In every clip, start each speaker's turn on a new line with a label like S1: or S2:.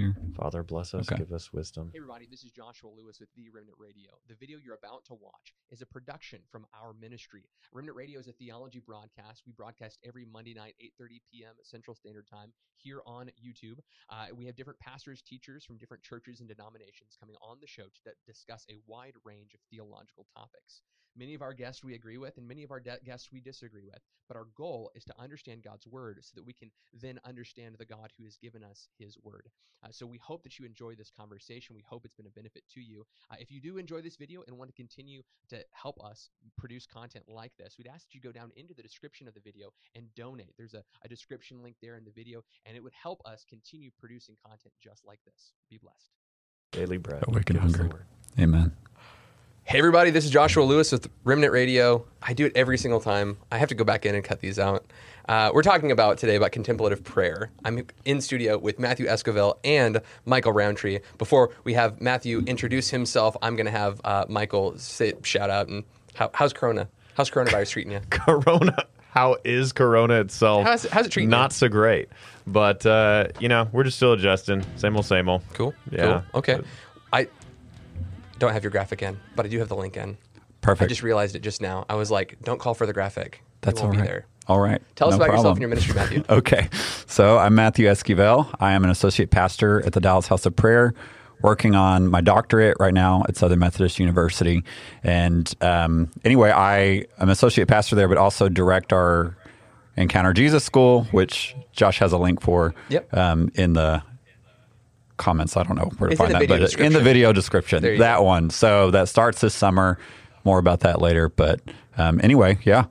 S1: Here. Father, bless us,
S2: Okay.
S1: give us wisdom.
S3: Hey everybody, this is Joshua Lewis with The Remnant Radio. The video you're about to watch is a production from our ministry. Remnant Radio is a theology broadcast. We broadcast every Monday night, 8:30 p.m. Central Standard Time here on YouTube. Uh, we have different pastors, teachers from different churches and denominations coming on the show to d- discuss a wide range of theological topics. Many of our guests we agree with, and many of our de- guests we disagree with. But our goal is to understand God's word so that we can then understand the God who has given us His word. Uh, so we hope that you enjoy this conversation. We hope it's been a benefit to you. Uh, if you do enjoy this video and want to continue to help us produce content like this, we'd ask that you go down into the description of the video and donate. There's a, a description link there in the video, and it would help us continue producing content just like this. Be blessed.
S1: Daily bread.
S2: Awaken
S1: give us the
S2: hunger. Amen.
S3: Hey everybody, this is Joshua Lewis with Remnant Radio. I do it every single time. I have to go back in and cut these out. Uh, we're talking about today about contemplative prayer. I'm in studio with Matthew Esquivel and Michael Rowntree. Before we have Matthew introduce himself, I'm going to have uh, Michael say shout out and how, how's Corona? How's coronavirus treating you?
S1: Corona. How is Corona itself?
S3: How's it- how's it treating you?
S1: Not so great, but uh, you know we're just still adjusting. Same old, same old.
S3: Cool.
S1: Yeah.
S3: Cool. Okay. I don't have your graphic in, but I do have the link in.
S2: Perfect.
S3: I just realized it just now. I was like, don't call for the graphic.
S2: That's all right. All right.
S3: Tell us
S2: No
S3: about yourself and your ministry, Matthew.
S2: Okay. So I'm Matthew Esquivel. I am an associate pastor at the Dallas House of Prayer, working on my doctorate right now at Southern Methodist University. And um, anyway, I am associate pastor there, but also direct our Encounter Jesus School, which Josh has a link for
S3: Yep.
S2: um, in the comments. I don't know where to
S3: It's
S2: find that, but in the video description, that
S3: go.
S2: one. So that starts this summer. More about that later. But um, anyway, yeah.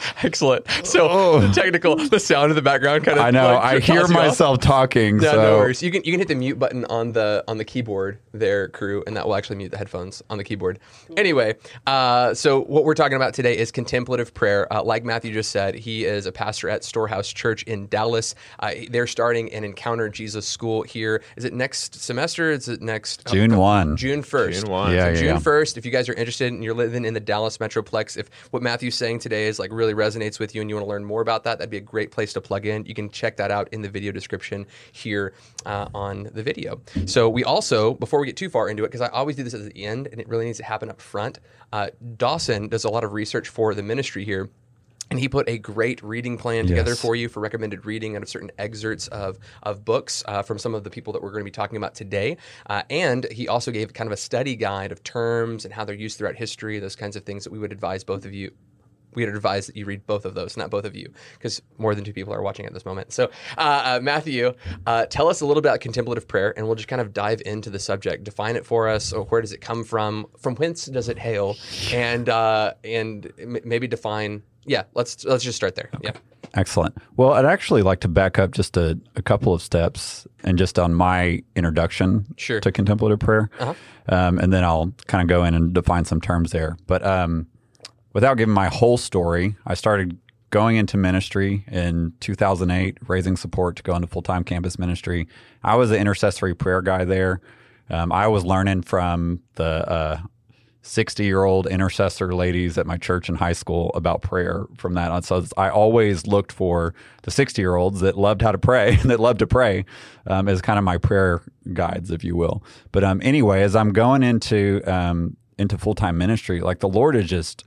S3: Excellent. So the technical, the sound in the background kind of.
S2: Oh. I know.
S3: like,
S2: I hear
S3: toss you off.
S2: myself talking.
S3: No,
S2: so
S3: no worries. You can you can hit the mute button on the on the keyboard there, crew, and that will actually mute the headphones on the keyboard. Anyway, uh, so what we're talking about today is contemplative prayer. Uh, like Matthew just said, he is a pastor at Storehouse Church in Dallas. Uh, they're starting an Encounter Jesus school here. Is it next semester? Is it next oh,
S2: June
S3: no,
S2: 1.
S3: June first.
S1: June 1.
S2: Yeah,
S3: So
S2: yeah,
S3: June
S2: yeah.
S3: first. If you guys are interested and you're living in the Dallas Metroplex, if what Matthew's saying today is like really resonates with you and you want to learn more about that, that'd be a great place to plug in. You can check that out in the video description here uh, on the video. So we also, before we get too far into it, because I always do this at the end and it really needs to happen up front. Uh, Dawson does a lot of research for the ministry here. And he put a great reading plan together
S2: Yes.
S3: for you for recommended reading out of certain excerpts of, of books uh, from some of the people that we're going to be talking about today. Uh, and he also gave kind of a study guide of terms and how they're used throughout history, those kinds of things that we would advise both of you. We would advise that you read both of those, not both of you, because more than two people are watching at this moment. So, uh, uh, Matthew, uh, tell us a little bit about contemplative prayer, and we'll just kind of dive into the subject. Define it for us, or where does it come from? From whence does it hail? And uh, and m- maybe define. Yeah, let's let's just start there. Yeah.
S2: Excellent. Well, I'd actually like to back up just a, a couple of steps and just on my introduction
S3: Sure.
S2: to contemplative prayer.
S3: Uh-huh.
S2: Um, and then I'll kind of go in and define some terms there. But um, without giving my whole story, I started going into ministry in 2008, raising support to go into full time campus ministry. I was an intercessory prayer guy there. Um, I was learning from the uh, 60 year old intercessor ladies at my church in high school about prayer from that on. So I always looked for the 60 year olds that loved how to pray and that loved to pray um, as kind of my prayer guides, if you will. But um, anyway, as I'm going into um, into full time ministry, like the Lord is just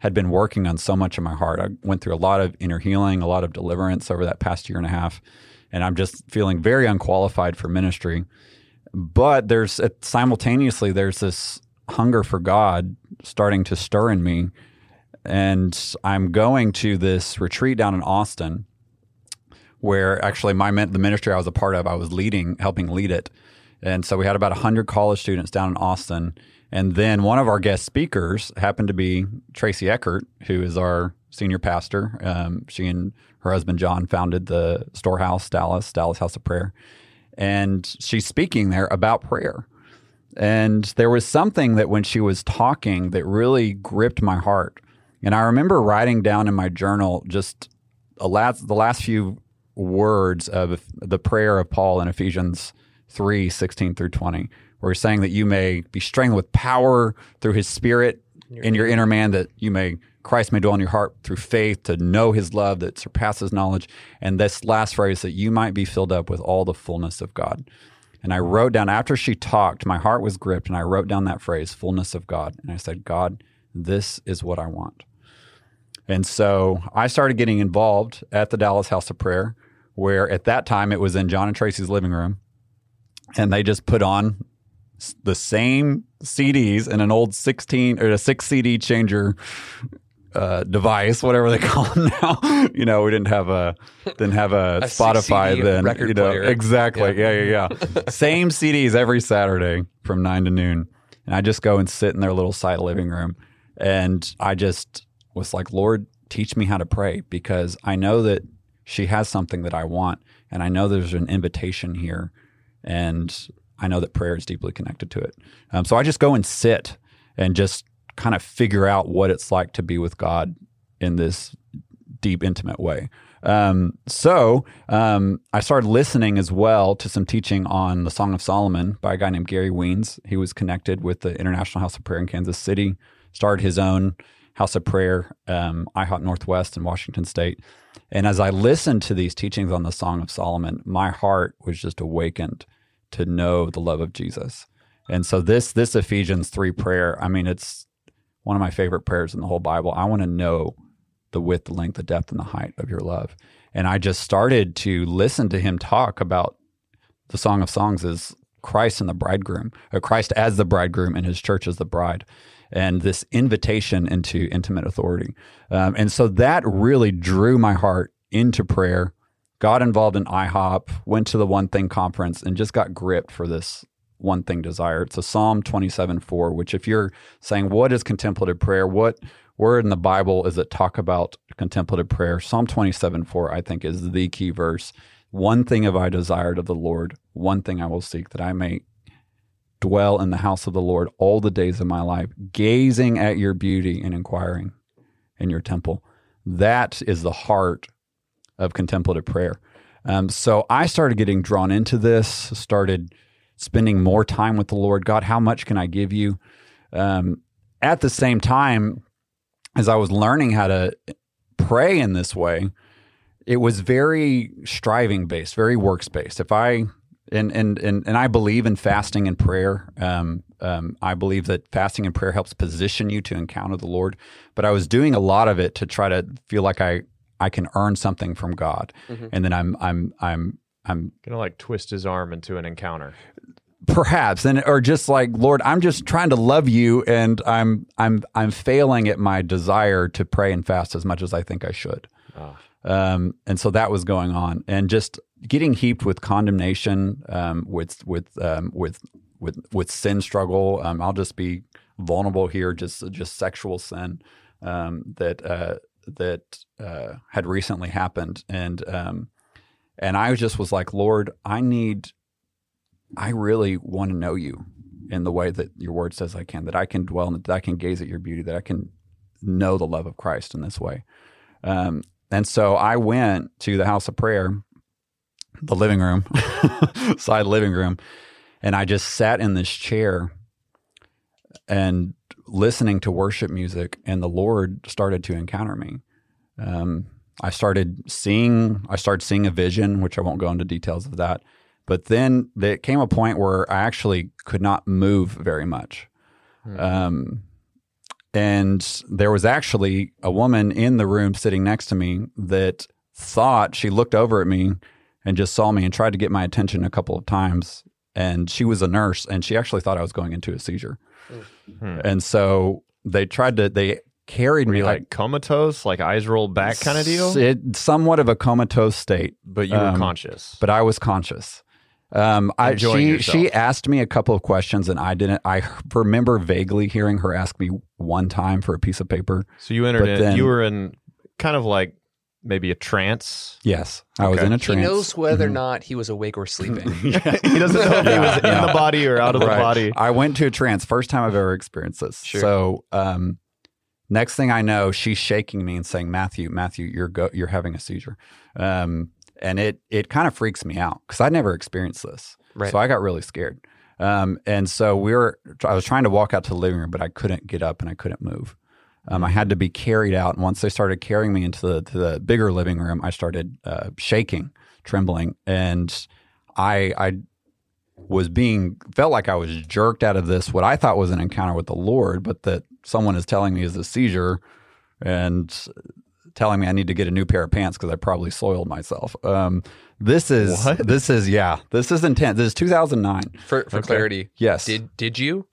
S2: had been working on so much in my heart. I went through a lot of inner healing, a lot of deliverance over that past year and a half, and I'm just feeling very unqualified for ministry. But there's simultaneously there's this hunger for God starting to stir in me, and I'm going to this retreat down in Austin, where actually my the ministry I was a part of, I was leading, helping lead it, and so we had about hundred college students down in Austin, And then one of our guest speakers happened to be Tracy Eckert, who is our senior pastor. Um, she and her husband John founded the Storehouse Dallas, Dallas House of Prayer. And she's speaking there about prayer. And there was something that when she was talking that really gripped my heart. And I remember writing down in my journal just last, the last few words of the prayer of Paul in Ephesians 3 16 through 20, where he's saying that you may be strengthened with power through his spirit in your inner man, that you may, Christ may dwell in your heart through faith to know his love that surpasses knowledge. And this last phrase, that you might be filled up with all the fullness of God. And I wrote down, after she talked, my heart was gripped, and I wrote down that phrase, fullness of God. And I said, God, this is what I want. And so I started getting involved at the Dallas House of Prayer, where at that time it was in John and Tracy's living room. And they just put on the same CDs in an old 16 or a six CD changer uh, device, whatever they call them now. you know, we didn't have a didn't have a,
S3: A
S2: Spotify then.
S3: record
S2: you know,
S3: player.
S2: exactly. Yeah, yeah, yeah. Same CDs every Saturday from nine to noon, and I just go and sit in their little side living room, and I just was like, Lord, teach me how to pray because I know that she has something that I want, and I know there's an invitation here, and I know that prayer is deeply connected to it. Um, so I just go and sit and just kind of figure out what it's like to be with God in this deep, intimate way. Um, so um, I started listening as well to some teaching on the Song of Solomon by a guy named Gary Wiens. He was connected with the International House of Prayer in Kansas City, started his own House of Prayer, um, IHOP Northwest in Washington State. And as I listened to these teachings on the Song of Solomon, my heart was just awakened to know the love of Jesus. And so this this Ephesians 3 prayer, I mean it's one of my favorite prayers in the whole Bible. I want to know the width, the length, the depth, and the height of your love. And I just started to listen to him talk about the Song of Songs as Christ and the bridegroom, or Christ as the bridegroom and his church as the bride, and this invitation into intimate authority. Um, and so that really drew my heart into prayer. Got involved in IHOP, went to the One Thing conference, and just got gripped for this one thing desire. It's a Psalm 27 4, which, if you're saying, What is contemplative prayer? What word in the Bible is it talk about contemplative prayer? Psalm 27 4, I think, is the key verse. One thing have I desired of the Lord, one thing I will seek, that I may dwell in the house of the Lord all the days of my life, gazing at your beauty and inquiring in your temple. That is the heart of contemplative prayer. Um, so I started getting drawn into this, started spending more time with the Lord. God, how much can I give you? Um, at the same time, as I was learning how to pray in this way, it was very striving based, very works based. If I and and and and I believe in fasting and prayer. Um, um, I believe that fasting and prayer helps position you to encounter the Lord. But I was doing a lot of it to try to feel like I I can earn something from God, and then I'm I'm I'm I'm
S1: Gonna like twist his arm into an encounter.
S2: perhaps. And or just like lord i'm just trying to love you and i'm i'm i'm failing at my desire to pray and fast as much as i think i should.
S1: Ah.
S2: um, and so that was going on. And just getting heaped with condemnation um, with with um, with with with sin struggle. Um, i'll just be vulnerable here just just sexual sin um, that uh, that uh, had recently happened and um, and i just was like lord i need I really want to know you in the way that your word says I can, that I can dwell in, that I can gaze at your beauty, that I can know the love of Christ in this way. Um, and so I went to the house of prayer, the living room, side living room, and I just sat in this chair and listening to worship music, and the Lord started to encounter me. Um, I started seeing, I started seeing a vision, which I won't go into details of that. But then there came a point where I actually could not move very much. Um, and there was actually a woman in the room sitting next to me that thought she looked over at me and just saw me and tried to get my attention a couple of times. And she was a nurse and she actually thought I was going into a seizure.
S1: Hmm.
S2: And so they tried to, they carried
S1: Were
S2: me like
S1: like comatose, like eyes rolled back kind of deal?
S2: it, somewhat of a comatose state.
S1: But you were
S2: um,
S1: conscious.
S2: but I was conscious. Um, I, she
S1: yourself.
S2: she asked me a couple of questions and I didn't. I remember vaguely hearing her ask me one time for a piece of paper.
S1: So you entered in.
S2: then-
S1: you were in kind of like maybe a trance.
S2: Yes, I was
S1: Okay.
S2: in a trance.
S3: He
S2: trance.
S3: knows whether or
S2: Mhm.
S3: not he was awake or sleeping.
S1: he doesn't know if he was in
S2: Yeah.
S1: the body or out of the body.
S2: I went to a trance. First time I've ever experienced this.
S3: Sure.
S2: So, um, next thing I know, she's shaking me and saying, "Matthew, Matthew, you're go- you're having a seizure," um, and it it kind of freaks me out because I'd never experienced this.
S3: Right.
S2: So I got really scared. Um, and so we were. I was trying to walk out to the living room, but I couldn't get up and I couldn't move. Um, I had to be carried out. And once they started carrying me into the to the bigger living room, I started uh, shaking, trembling, and I I was being felt like I was jerked out of this what I thought was an encounter with the Lord, but that someone is telling me is a seizure and telling me I need to get a new pair of pants because I probably soiled myself. Um, this is
S1: What?
S2: this is yeah, this is intense. This is 2009.
S3: For for clarity,
S2: Yes,
S3: did did you?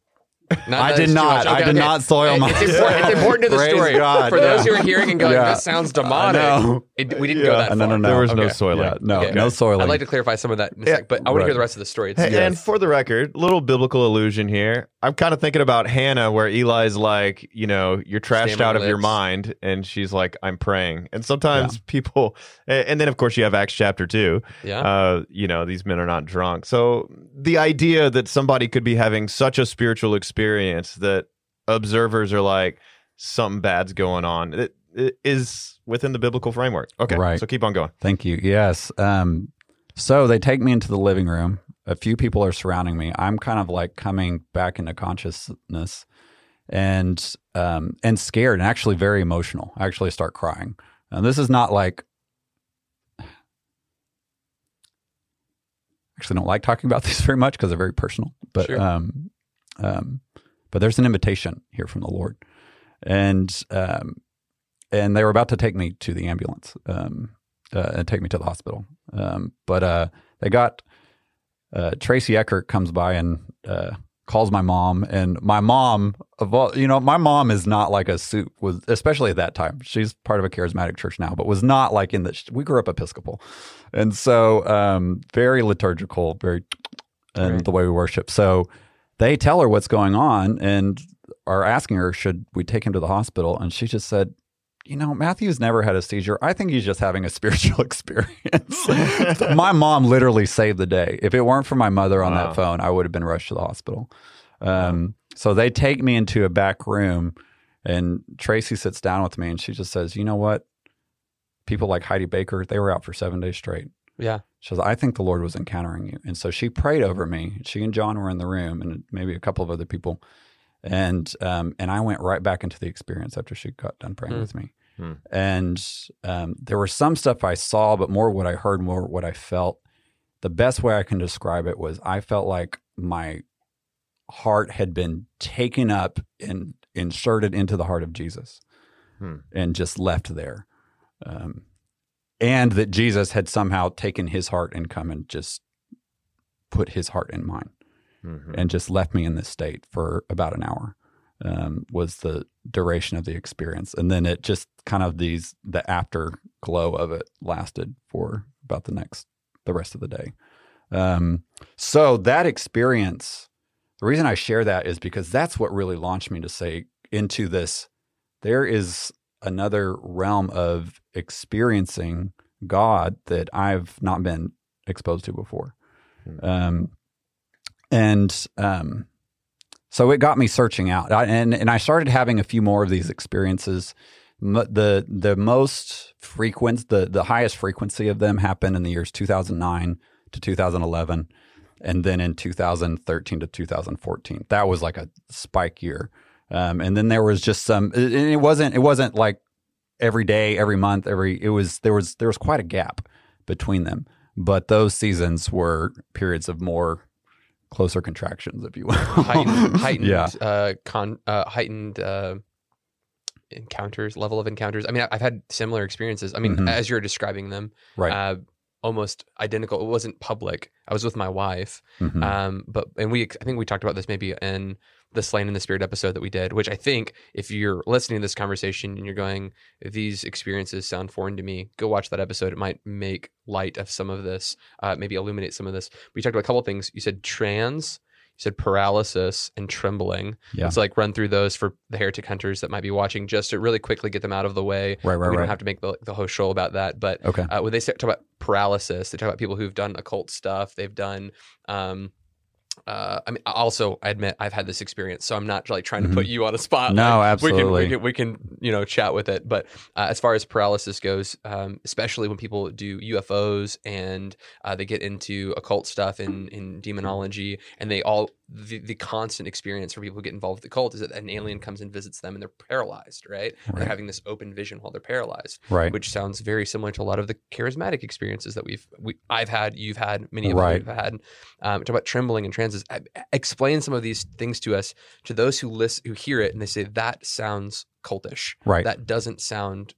S3: Not
S2: I did not.
S3: much.
S2: I did
S3: okay.
S2: not soil my-
S3: It's important, it's important to the
S2: Praise
S3: story.
S2: God,
S3: For those
S2: yeah.
S3: who are hearing and going,
S2: Yeah.
S3: "This sounds demonic."
S2: No.
S3: It, we didn't go that far.
S2: no, no, no.
S1: There was no
S3: Okay.
S1: soiling.
S2: Yeah, no,
S3: Okay.
S2: no soiling.
S3: I'd like to clarify some of that in a
S1: Yeah,
S3: but I want to hear the rest of the story. It's,
S1: Hey, And for the record, little biblical allusion here. I'm kind of thinking about Hannah, where Eli's like, you know, you're trashed
S3: Stammering
S1: out of your mind, and she's like, I'm praying. And sometimes people, and then of course you have Acts chapter two.
S3: yeah.
S1: Uh, you know, these men are not drunk. So the idea that somebody could be having such a spiritual experience that observers are like, something bad's going on, it, it is within the biblical framework. Okay,
S2: Right.
S1: So keep on going.
S2: Thank you. Yes. Um, so they take me into the living room. A few people are surrounding me. I'm kind of like coming back into consciousness and um, and scared and actually very emotional. I actually start crying. And this is not like actually don't like talking about these very much because they're very personal. But
S3: Sure.
S2: um, um, but there's an invitation here from the Lord, and um, and they were about to take me to the ambulance um, uh, and take me to the hospital. Um, but uh, they got uh, Tracy Eckert comes by and uh, calls my mom, and my mom of all, you know, my mom is not like a suit was, especially at that time. She's part of a charismatic church now, but was not like in the. We grew up Episcopal, and so um, very liturgical, very and
S3: Right.
S2: the way we worship. So they tell her what's going on and are asking her, should we take him to the hospital? And she just said, you know, Matthew's never had a seizure. I think he's just having a spiritual experience. my mom literally saved the day. If it weren't for my mother on
S1: Wow.
S2: that phone, I would have been rushed to the hospital. Um, so they take me into a back room, and Tracy sits down with me, and she just says, "You know what? People like Heidi Baker, they were out for seven days straight.
S3: Yeah.
S2: She says, I think the Lord was encountering you. And so she prayed over me. She and John were in the room and maybe a couple of other people. And um, and I went right back into the experience after she got done praying
S3: Hmm.
S2: with me.
S1: Hmm.
S2: And um, there was some stuff I saw, but more what I heard, more what I felt. The best way I can describe it was I felt like my heart had been taken up and inserted into the heart of Jesus
S1: Hmm.
S2: and just left there. Um, and that Jesus had somehow taken his heart and come and just put his heart in mine
S1: Mhm.
S2: and just left me in this state for about an hour um, was the duration of the experience and then it just kind of these the afterglow of it lasted for about the next the rest of the day um, so that experience the reason i share that is because that's what really launched me to say into this there is another realm of experiencing god that i've not been exposed to before
S1: Hmm.
S2: um, and um, so it got me searching out, I, and and I started having a few more of these experiences. The the most frequent, the the highest frequency of them happened in the years 2009 to 2011, and then in 2013 to 2014. That was like a spike year, um, and then there was just some. It, it wasn't it wasn't like every day, every month, every. It was there was there was quite a gap between them, but those seasons were periods of more closer contractions, if you will.
S3: heightened, heightened,
S2: yeah,
S3: uh, con, uh, heightened uh, encounters, level of encounters. I mean, I've had similar experiences. I mean,
S2: Mhm.
S3: as you're describing them,
S2: right.
S3: uh, almost identical. It wasn't public. I was with my wife,
S2: Mhm.
S3: um, but and we, I think we talked about this maybe in the Slain in the Spirit episode that we did, which I think if you're listening to this conversation and you're going, these experiences sound foreign to me, go watch that episode. It might make light of some of this, uh, maybe illuminate some of this. We talked about a couple of things. You said trans, you said paralysis and trembling.
S2: Yeah.
S3: Let's like run through those for the heretic hunters that might be watching, just to really quickly get them out of the way.
S2: Right, right,
S3: we don't
S2: right.
S3: have to make the, the whole show about that, but
S2: Okay.
S3: uh, when they start talk about paralysis, they talk about people who've done occult stuff. They've done. Um, uh, I mean, also, I admit I've had this experience, so I'm not like trying to put you on a spot.
S2: Mm-hmm. No,
S3: Like, We can,
S2: absolutely.
S3: we can, we can, you know, chat with it. But uh, as far as paralysis goes, um, especially when people do UFOs and uh, they get into occult stuff in in demonology, and they all the, the constant experience for people who get involved with the cult is that an alien comes and visits them, and they're paralyzed, right?
S2: Right.
S3: they're having this open vision while they're paralyzed
S2: Right.
S3: which sounds very similar to a lot of the charismatic experiences that we've we, I've had, you've had, many of
S2: Right.
S3: have had. Um, talk about trembling and trances. Uh, Explain some of these things to us, to those who listen, who hear it, and they say that sounds cultish.
S2: Right.
S3: That doesn't sound.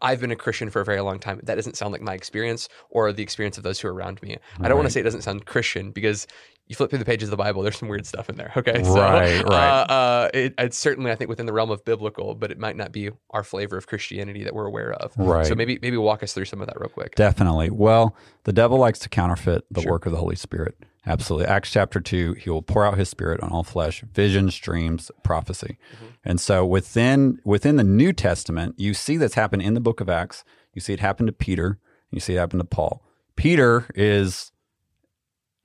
S3: I've been a Christian for a very long time. That doesn't sound like my experience or the experience of those who are around me. I don't want to say it doesn't sound Christian because you flip through the pages of the Bible, there's some weird stuff in there. Okay,
S2: Right, right.
S3: Uh, uh, it, it's certainly I think within the realm of biblical, but it might not be our flavor of Christianity that we're aware of.
S2: Right.
S3: So maybe maybe walk us through some of that real quick.
S2: Definitely. Well, the devil likes to counterfeit the
S3: Sure.
S2: work of the Holy Spirit. Absolutely. Acts chapter 2, he will pour out his spirit on all flesh, visions, dreams, prophecy.
S3: Mm-hmm.
S2: And so within within the New Testament, you see this happen in the book of Acts. You see it happen to Peter, you see it happen to Paul. Peter is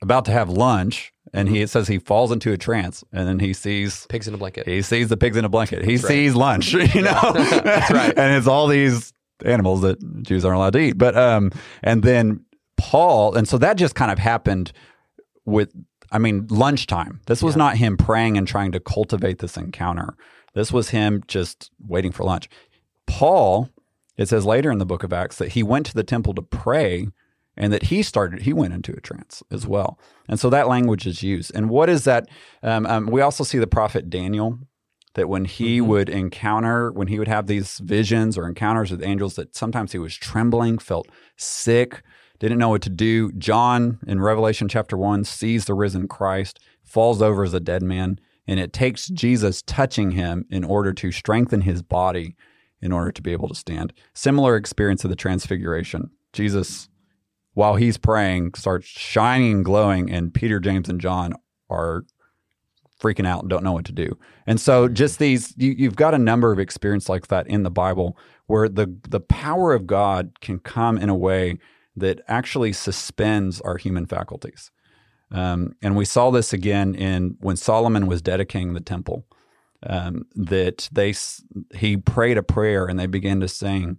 S2: about to have lunch and
S3: Mm-hmm.
S2: he it says he falls into a trance and then he sees
S3: Pigs in a blanket.
S2: he sees the pigs in a blanket. He
S3: That's right.
S2: sees lunch, you know.
S3: That's right.
S2: and it's all these animals that Jews aren't allowed to eat. But um, and then Paul, and so that just kind of happened with. I mean, lunchtime. This was
S3: Yeah.
S2: not him praying and trying to cultivate this encounter. This was him just waiting for lunch. Paul, it says later in the book of Acts that he went to the temple to pray and that he started, he went into a trance as well. And so that language is used. And what is that? Um, um, we also see the prophet Daniel that when he
S3: Mhm.
S2: would encounter, when he would have these visions or encounters with angels, that sometimes he was trembling, felt sick, didn't know what to do. John in Revelation chapter one sees the risen Christ, falls over as a dead man, and it takes Jesus touching him in order to strengthen his body in order to be able to stand. Similar experience of the transfiguration. Jesus, while he's praying, starts shining and glowing, and Peter, James, and John are freaking out and don't know what to do. And so just these you, you've got a number of experiences like that in the Bible where the the power of God can come in a way that actually suspends our human faculties. Um, and we saw this again in when Solomon was dedicating the temple. Um, that they he prayed a prayer and they began to sing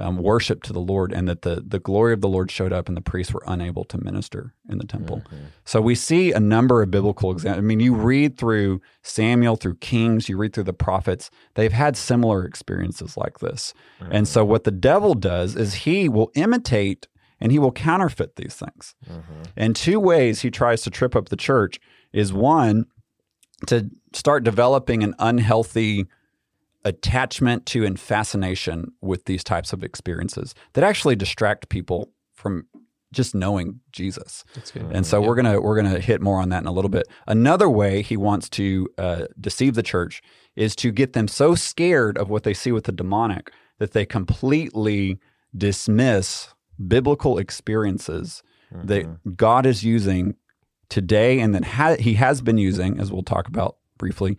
S2: um, worship to the Lord, and that the the glory of the Lord showed up, and the priests were unable to minister in the temple. So we see a number of biblical examples. I mean, you read through Samuel, through Kings, you read through the prophets. They've had similar experiences like this. And so what the devil does is he will imitate and he will counterfeit these things. And two ways he tries to trip up the church is one to start developing an unhealthy attachment to and fascination with these types of experiences that actually distract people from just knowing Jesus.
S3: That's good.
S2: And so we're gonna we're gonna hit more on that in a little bit. Another way he wants to uh, deceive the church is to get them so scared of what they see with the demonic that they completely dismiss biblical experiences that God is using today and that ha- He has been using, as we'll talk about briefly,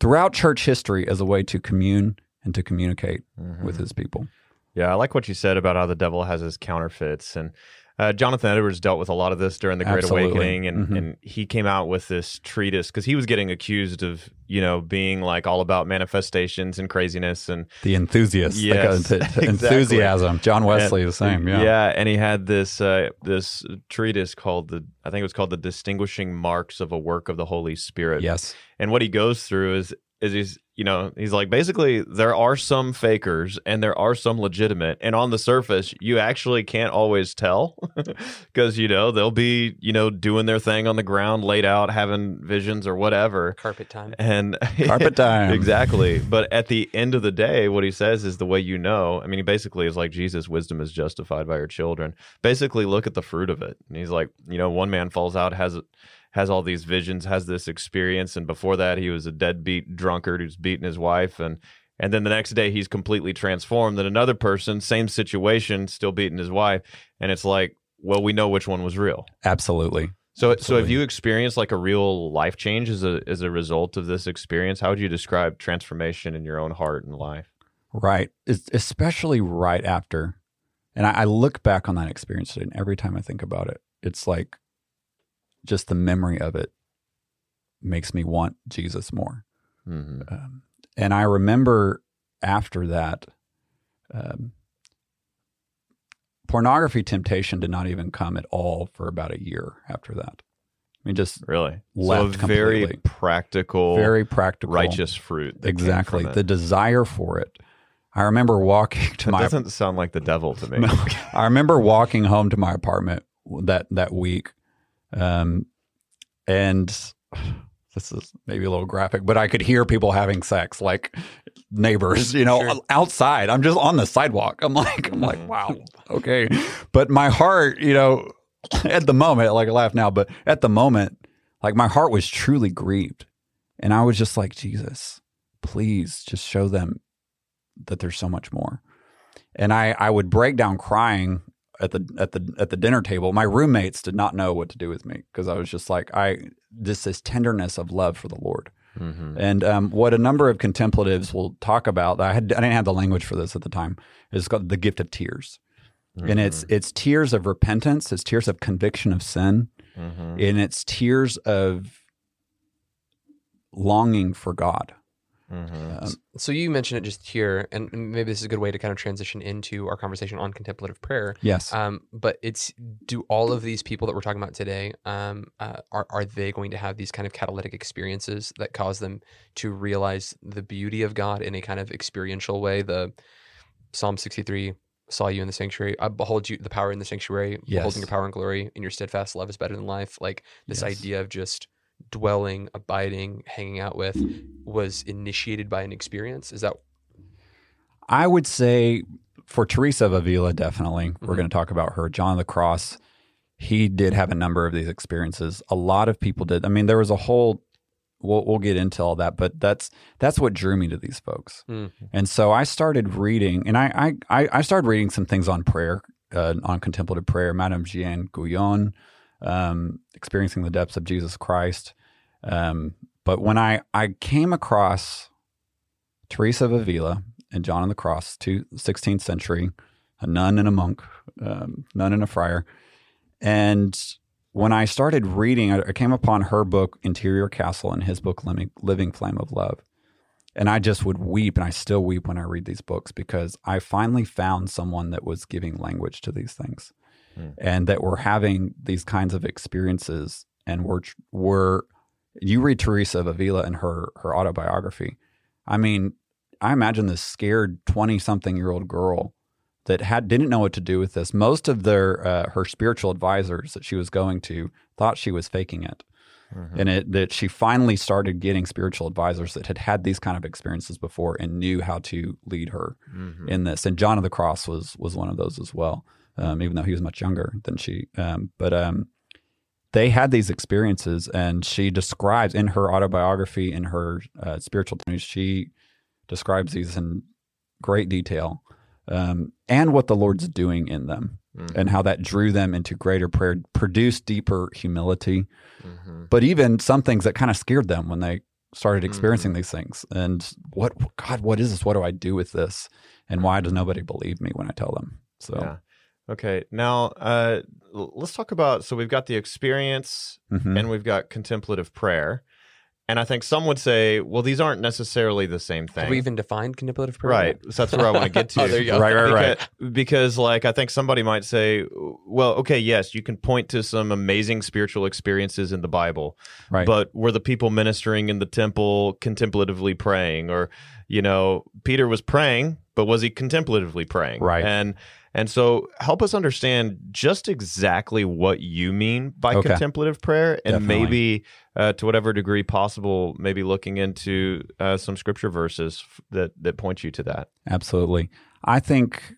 S2: throughout church history as a way to commune and to communicate mm-hmm. with His people.
S1: Yeah, I like what you said about how the devil has his counterfeits, and uh, Jonathan Edwards dealt with a lot of this during the Great
S2: Absolutely.
S1: Awakening, and,
S2: Mhm.
S1: and he came out with this treatise because he was getting accused of you know being like all about manifestations and craziness, and
S2: The enthusiast, like,
S1: Yes,
S2: th-
S1: exactly.
S2: enthusiasm. John Wesley,
S1: And-
S2: the same. Yeah.
S1: and he had this uh, this treatise called the I think it was called the Distinguishing Marks of a Work of the Holy Spirit.
S2: Yes.
S1: and what he goes through is is he's you know he's like basically there are some fakers and there are some legitimate and on the surface you actually can't always tell because you know they'll be you know doing their thing on the ground laid out having visions or whatever
S3: Carpet time.
S1: and
S2: Carpet time.
S1: exactly but at the end of the day what he says is the way you know i mean he basically is like jesus wisdom is justified by your children basically look at the fruit of it and he's like you know one man falls out has has all these visions, has this experience, and before that he was a deadbeat drunkard who's beaten his wife, and and then the next day he's completely transformed. Then another person, same situation, still beating his wife, and it's like, well, we know which one was real.
S2: Absolutely.
S1: So, so have you experienced like a real life change as a as a result of this experience? How would you describe transformation in your own heart and life?
S2: Right. Es- Especially right after. And I, I look back on that experience and every time I think about it, it's like just the memory of it makes me want Jesus more.
S1: Mm-hmm.
S2: Um, and I remember after that, um, pornography temptation did not even come at all for about a year after that. I mean, just
S1: Really,
S2: Left
S1: so a very
S2: completely.
S1: practical,
S2: very practical.
S1: righteous fruit.
S2: Exactly. The desire for it. I remember walking to
S1: that
S2: my
S1: doesn't sound like the devil to me.
S2: No. I remember walking home to my apartment that that week, um, and this is maybe a little graphic, but I could hear people having sex, like neighbors, you know,
S3: Sure.
S2: outside. I'm just on the sidewalk. I'm like, I'm like,
S1: Mhm.
S2: wow, okay. But my heart, you know, at the moment, like I laugh now, but at the moment, like my heart was truly grieved, and I was just like, Jesus, please, just show them that there's so much more and I, I would break down crying at the at the at the dinner table. My roommates did not know what to do with me because I was just like I just this tenderness of love for the Lord.
S1: Mhm.
S2: And um, what a number of contemplatives will talk about, I had I didn't have the language for this at the time. Is called the gift of tears, and it's it's tears of repentance, it's tears of conviction of sin,
S1: Mhm.
S2: and it's tears of longing for God.
S1: Mhm.
S2: Um,
S3: So you mentioned it just here, and maybe this is a good way to kind of transition into our conversation on contemplative prayer.
S2: yes,
S3: Um, but it's do all of these people that we're talking about today, um, uh, are are they going to have these kind of catalytic experiences that cause them to realize the beauty of God in a kind of experiential way? The Psalm sixty three saw you in the sanctuary. I behold you the power in the sanctuary,
S2: Yes.
S3: beholding your power and glory, and your steadfast love is better than life. Like this
S2: Yes.
S3: idea of just dwelling, abiding, hanging out with was initiated by an experience. Is that
S2: I would say for Teresa of Avila, definitely. We're
S3: Mhm.
S2: going to talk about her. John of the Cross, he did have a number of these experiences. A lot of people did. I mean, there was a whole. We'll, we'll get into all that, but that's that's what drew me to these folks.
S3: Mm.
S2: And so I started reading, and I I, I- I started reading some things on prayer, uh, on contemplative prayer. Madame Jeanne Guyon, um, experiencing the depths of Jesus Christ. Um, but when I I came across Teresa of Avila and John of the Cross, two, 16th century, a nun and a monk, um, nun and a friar. And when I started reading, I, I came upon her book, Interior Castle, and his book, Living, Living Flame of Love. And I just would weep, and I still weep when I read these books because I finally found someone that was giving language to these things
S1: Hmm.
S2: and that we're having these kinds of experiences and we're we're you read Teresa of Avila in her, her autobiography. I mean, I imagine this scared 20 something year old girl that had didn't know what to do with this. Most of their uh, her spiritual advisors that she was going to thought she was faking it,
S1: Mhm.
S2: and it that she finally started getting spiritual advisors that had had these kind of experiences before and knew how to lead her
S1: Mhm.
S2: in this. And John of the Cross was was one of those as well, um, even though he was much younger than she. Um, but um, they had these experiences, and she describes in her autobiography, in her uh, spiritual news, she describes these in great detail, um, and what the Lord's doing in them,
S1: Mhm.
S2: and how that drew them into greater prayer, produced deeper humility,
S1: Mhm.
S2: but even some things that kind of scared them when they started experiencing
S1: Mhm.
S2: these things. And what God, what is this? What do I do with this? And why does nobody believe me when I tell them? So
S1: Yeah. Okay. Now, uh, let's talk about. So we've got the experience,
S2: mhm.
S1: and we've got contemplative prayer, and I think some would say, well, these aren't necessarily the same thing.
S3: have we even defined contemplative prayer?
S1: Right. So that's where I want to get to.
S3: Oh, there you go.
S2: Right, right, right.
S1: Because, because, like, I think somebody might say, well, okay, yes, you can point to some amazing spiritual experiences in the Bible,
S2: right.
S1: but were the people ministering in the temple contemplatively praying? Or, you know, Peter was praying, but was he contemplatively praying?
S2: Right.
S1: And and so help us understand just exactly what you mean by
S2: Okay.
S1: contemplative prayer and
S2: Definitely.
S1: maybe uh, to whatever degree possible, maybe looking into uh, some scripture verses that that point you to that.
S2: Absolutely. I think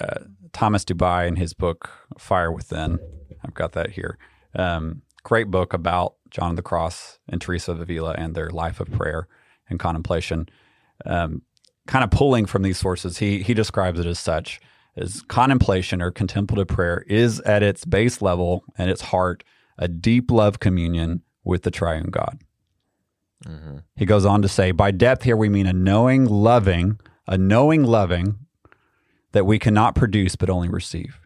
S2: uh, Thomas Dubay in his book Fire Within, I've got that here. Um, great book about John of the Cross and Teresa of Avila and their life of prayer and contemplation. Um, kind of pulling from these sources, he he describes it as such: as contemplation or contemplative prayer is at its base level and its heart a deep love communion with the triune God. Mm-hmm. He goes on to say, by depth here we mean a knowing, loving, a knowing, loving that we cannot produce but only receive.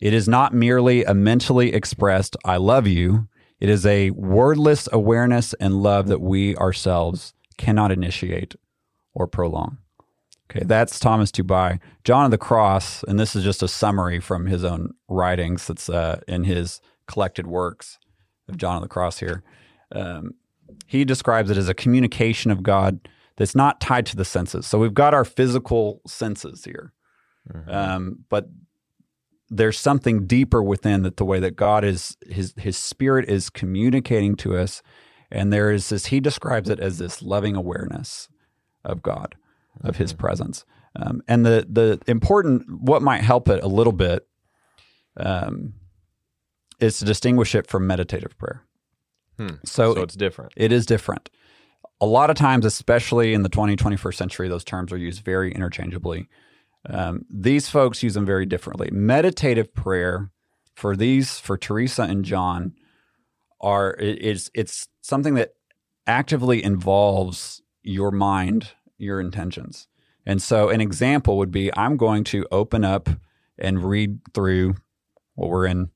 S2: It is not merely a mentally expressed "I love you." It is a wordless awareness and love that we ourselves cannot initiate or prolong. Okay, that's Thomas Dubay. John of the Cross, and this is just a summary from his own writings that's uh, in his collected works of John of the Cross here. Um, he describes it as a communication of God that's not tied to the senses. So we've got our physical senses here, um, but there's something deeper within that the way that God is his his spirit is communicating to us, and there is this. He describes it as this loving awareness of God, of His presence, um, and the the important what might help it a little bit um, is to distinguish it from meditative prayer.
S1: Hmm.
S2: So,
S1: So it's different.
S2: it is different. A lot of times, especially in the 20, 21st century, those terms are used very interchangeably. Um, these folks use them very differently. Meditative prayer for these, for Teresa and John, are it is it's something that actively involves your mind, your intentions. And so, an example would be I'm going to open up and read through what we're in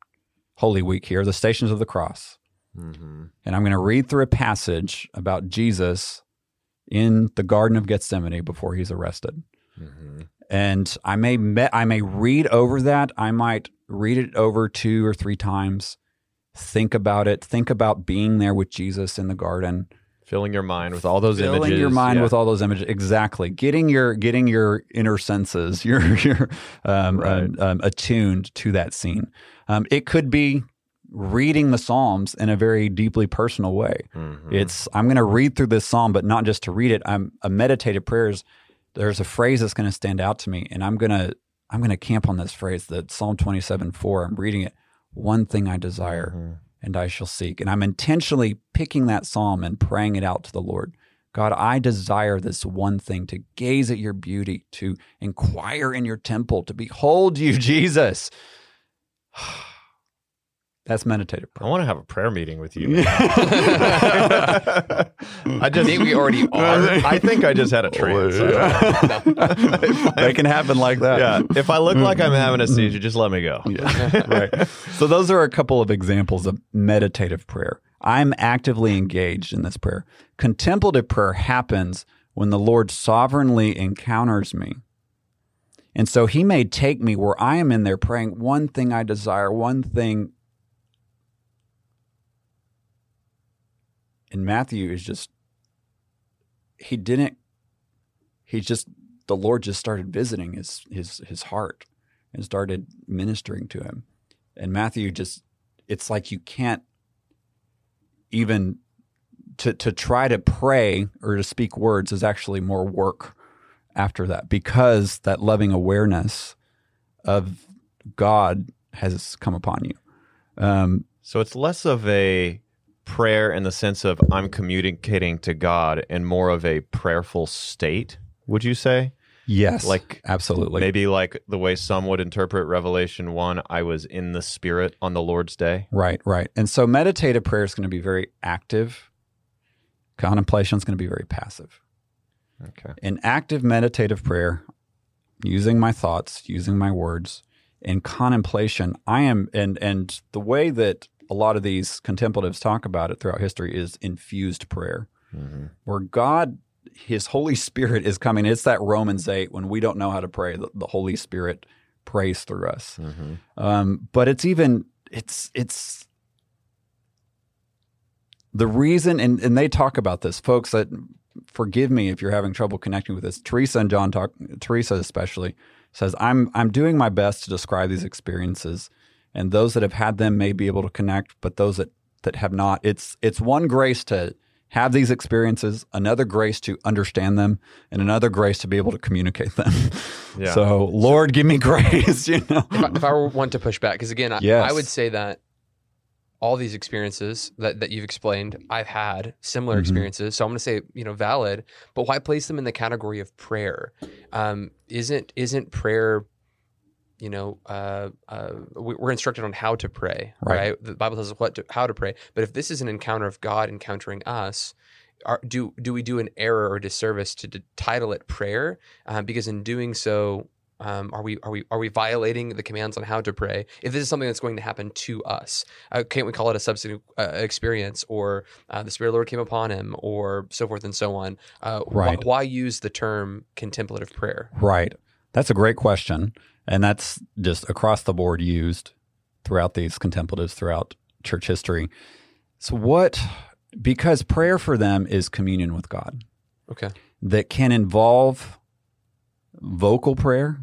S2: Holy Week here, the Stations of the Cross
S1: Mm-hmm.
S2: and I'm going to read through a passage about Jesus in the Garden of Gethsemane before he's arrested.
S1: Mm-hmm.
S2: And I may me- I may read over that. I might read it over two or three times. Think about it. Think about being there with Jesus in the garden.
S1: Filling your mind with all those
S2: filling
S1: images.
S2: Filling your mind
S1: yeah.
S2: with all those images. Exactly. Getting your getting your inner senses, your your um,
S1: Right.
S2: um, um, attuned to that scene. Um, it could be reading the Psalms in a very deeply personal way.
S1: Mhm.
S2: It's I'm going to read through this psalm, but not just to read it. I'm a meditative prayers. There's a phrase that's going to stand out to me, and I'm gonna I'm gonna camp on this phrase. That Psalm 27 4. I'm reading it. One thing I desire,
S1: Mhm.
S2: And I shall seek. And I'm intentionally picking that psalm and praying it out to the Lord. God, I desire this one thing to gaze at your beauty, to inquire in your temple, to behold you, Jesus. That's meditative
S1: I want to have a prayer meeting with you. I just
S3: think we already are.
S1: I think I just had a trance.
S2: they can happen like that.
S1: yeah. If I look like I'm having a mm-hmm. seizure, just let me go. Yeah.
S2: right. So those are a couple of examples of meditative prayer. I'm actively engaged in this prayer. Contemplative prayer happens when the Lord sovereignly encounters me. And so he may take me where I am in there praying one thing I desire, one thing. And Matthew is just, he didn't, he just, the Lord just started visiting his, his, his heart and started ministering to him. And Matthew just, it's like you can't even to to try to pray or to speak words is actually more work after that because that loving awareness of God has come upon you. Um,
S1: So it's less of a prayer in the sense of I'm communicating to God and more of a prayerful state, would you say?
S2: yes,
S1: Like
S2: absolutely.
S1: maybe like the way some would interpret Revelation 1, I was in the spirit on the Lord's day.
S2: Right, right. And so meditative prayer is going to be very active. Contemplation is going to be very passive.
S1: Okay.
S2: in active meditative prayer, using my thoughts, using my words, in contemplation, I am and and the way that a lot of these contemplatives talk about it throughout history is infused prayer,
S1: Mhm.
S2: where God, His Holy Spirit is coming. It's that Romans eight when we don't know how to pray, the, the Holy Spirit prays through us.
S1: Mhm.
S2: Um, but it's even it's it's the reason, and and they talk about this, folks. That forgive me if you're having trouble connecting with this. Teresa and John talk. Teresa especially says, "I'm I'm doing my best to describe these experiences, and those that have had them may be able to connect, but those that that have not, it's it's one grace to." Have these experiences, another grace to understand them, and another grace to be able to communicate them.
S1: Yeah.
S2: So, Lord, give me grace. You know,
S3: if I, if I were one to push back, because again, I,
S2: Yes.
S3: I would say that all these experiences that, that you've explained, I've had similar
S2: Mhm.
S3: experiences. So I'm going to say, you know, valid, but why place them in the category of prayer? Um, isn't isn't prayer, you know, uh, uh, we- we're instructed on how to pray,
S2: Right.
S3: right? The Bible tells us what to, how to pray. But if this is an encounter of God encountering us, are, do do we do an error or disservice to, d title it prayer? Um, because in doing so, um, are we are we are we violating the commands on how to pray? If this is something that's going to happen to us, uh, can't we call it a substitute uh, experience, or uh, the Spirit of the Lord came upon him, or so forth and so on? Uh, wh-
S2: Right.
S3: why use the term contemplative prayer?
S2: Right. That's a great question. And that's just across the board used throughout these contemplatives throughout church history. So, what, because prayer for them is communion with God
S3: Okay.
S2: that can involve vocal prayer.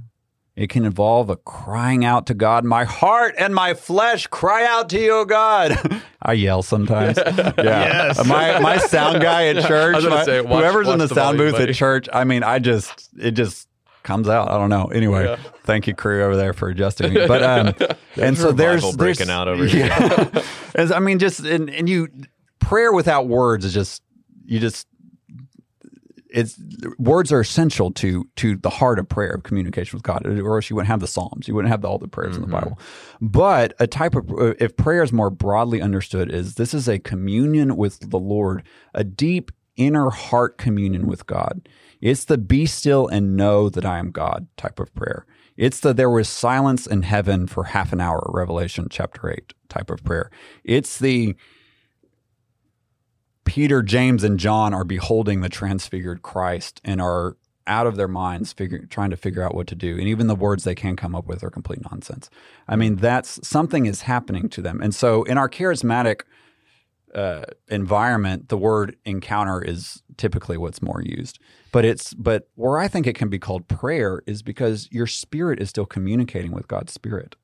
S2: It can involve a crying out to God. My heart and my flesh cry out to you, O God. I yell sometimes. Yeah.
S1: Yes.
S2: My my sound guy at church,
S3: I was
S2: my-
S3: say, watch-
S2: whoever's in the,
S3: the
S2: sound
S3: volume,
S2: booth
S3: buddy.
S2: at church, I mean, I just it just comes out. I don't know. Anyway,
S3: Yeah.
S2: thank you, crew over there for adjusting me. But um, and so there's there's
S1: breaking out over here.
S2: As- I mean, just and, and you prayer without words is just you just it's words are essential to to the heart of prayer of communication with God, or else you wouldn't have the Psalms, you wouldn't have all the prayers in the Bible. But a type of if prayer is more broadly understood, is this is a communion with the Lord, a deep inner heart communion with God. It's the be still and know that I am God type of prayer. It's the there was silence in heaven for half an hour, Revelation chapter 8 type of prayer. It's the Peter, James, and John are beholding the transfigured Christ and are out of their minds figuring trying to figure out what to do. And even the words they can come up with are complete nonsense. I mean, that's something is happening to them. And so in our charismatic uh, environment, the word encounter is typically what's more used. But it's but where I think it can be called prayer is because your spirit is still communicating with God's spirit.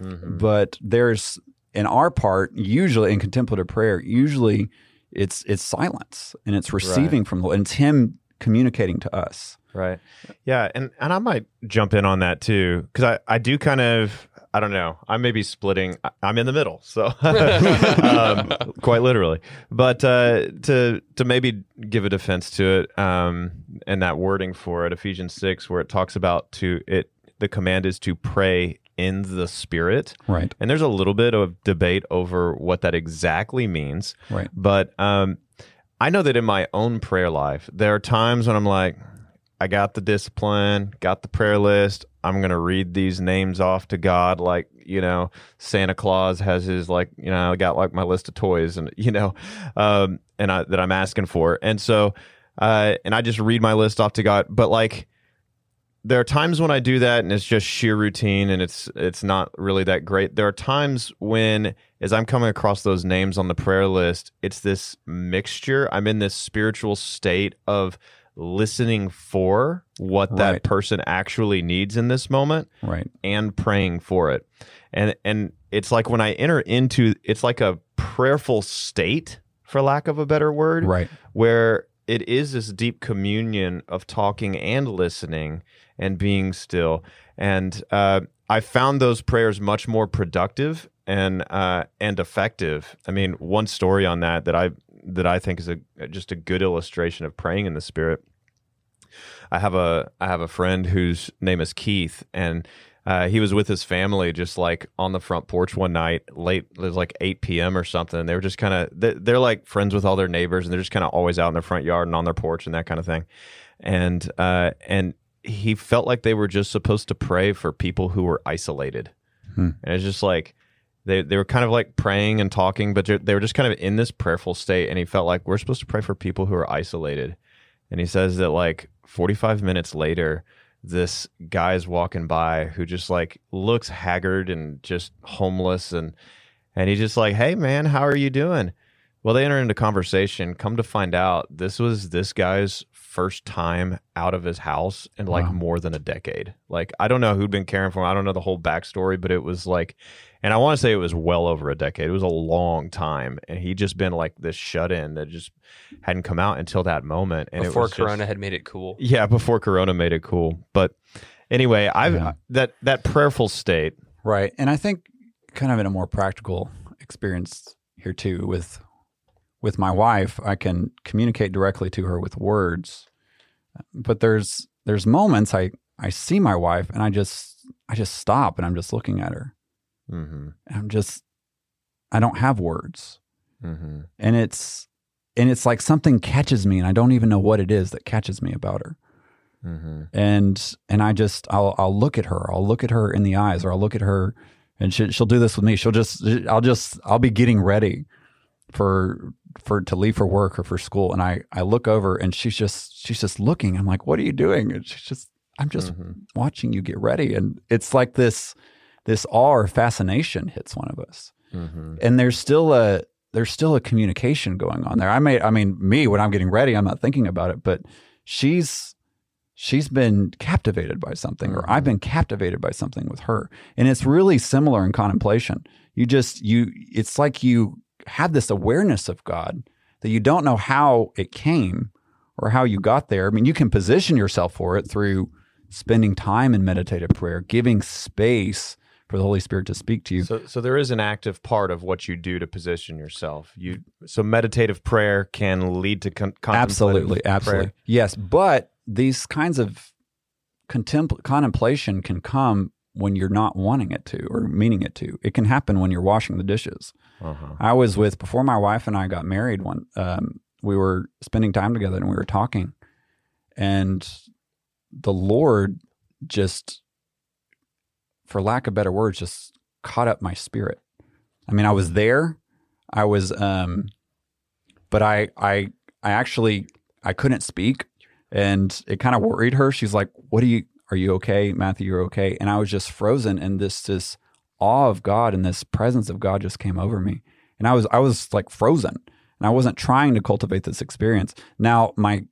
S1: Mhm.
S2: But there's in our part, usually in contemplative prayer, usually it's it's silence and it's receiving from the Lord and it's Him communicating to us.
S1: Right. Yeah, and and I might jump in on that too because I I do kind of I don't know I may be splitting I- I'm in the middle so um, quite literally but uh, to to maybe give a defense to it um, and that wording for it Ephesians six where it talks about to it the command is to pray in the spirit
S2: Right.
S1: and there's a little bit of debate over what that exactly means
S2: Right.
S1: but um, I know that in my own prayer life, there are times when I'm like, I got the discipline, got the prayer list. I'm going to read these names off to God. Like, you know, Santa Claus has his, like, you know, I got like my list of toys and, you know, um, and I, that I'm asking for. And so, uh, and I just read my list off to God. But like, there are times when I do that and it's just sheer routine and it's it's not really that great. There are times when as I'm coming across those names on the prayer list, it's this mixture. I'm in this spiritual state of listening for what that person actually needs in this moment
S2: Right.
S1: and praying for it. And and it's like when I enter into it's like a prayerful state for lack of a better word
S2: Right.
S1: where it is this deep communion of talking and listening and being still. And uh, I found those prayers much more productive and uh, and effective. I mean, one story on that that I that I think is a just a good illustration of praying in the Spirit. I have a I have a friend whose name is Keith, and uh, he was with his family just like on the front porch one night late it was like 8 p.m or something and they were just kind of they're, they're like friends with all their neighbors and they're just kind of always out in their front yard and on their porch and that kind of thing and uh and he felt like they were just supposed to pray for people who were isolated
S2: Hmm.
S1: and it's just like they, they were kind of like praying and talking but they're- were just kind of in this prayerful state and he felt like we're supposed to pray for people who are isolated. And he says that like 45 minutes later this guy's walking by who just like looks haggard and just homeless and and he's just like hey man how are you doing? Well they enter into conversation come to find out this was this guy's first time out of his house in like
S2: Wow.
S1: more than a decade like i don't know who'd been caring for him i don't know the whole backstory but it was like and i want to say it was well over a decade it was a long time and he'd just been like this shut in that just hadn't come out until that moment and it
S3: Before
S1: was just-
S3: Corona had made it cool.
S1: yeah, before Corona made it cool. But anyway, I've
S2: Yeah.
S1: that that prayerful state.
S2: Right. And I think kind of in a more practical experience here too with with my wife. I can communicate directly to her with words, but there's there's moments I I see my wife and I just I just stop and I'm just looking at her.
S1: Mm-hmm.
S2: I'm just I don't have words,
S1: Mm-hmm.
S2: and it's and it's like something catches me and I don't even know what it is that catches me about her.
S1: Mm-hmm.
S2: and and I just I'll I'll look at her. I'll look at her in the eyes, or I'll look at her, and she, she'll do this with me. She'll just I'll just I'll be getting ready for for to leave for work or for school, and I I look over and she's just she's just looking. I'm like, what are you doing? And she's just I'm just
S1: Mhm.
S2: watching you get ready, and it's like this this awe or fascination hits one of us,
S1: Mm-hmm.
S2: and there's still a there's still a communication going on there. I may I mean me when I'm getting ready, I'm not thinking about it, but she's she's been captivated by something or I've been captivated by something with her. And it's really similar in contemplation. You just you it's like you have this awareness of God that you don't know how it came or how you got there. I mean, you can position yourself for it through spending time in meditative prayer, giving space for the Holy Spirit to speak to you.
S1: So, so there is an active part of what you do to position yourself. You so meditative prayer can lead to con- contemplative
S2: absolutely
S1: prayer.
S2: absolutely yes but these kinds of contempl- contemplation can come when you're not wanting it to or meaning it to it can happen when you're washing the dishes
S1: Uh-huh.
S2: i was with before my wife and i got married one um, we were spending time together and we were talking. And the lord just for lack of better words just caught up my spirit. I mean i was there. I was um but i i i actually i couldn't speak and it kind of worried her. She's like what are you are you okay matthew? You're okay? And i was just frozen and this this awe of god and this presence of god just came over me. And i was i was like frozen. And i wasn't trying to cultivate this experience. Now my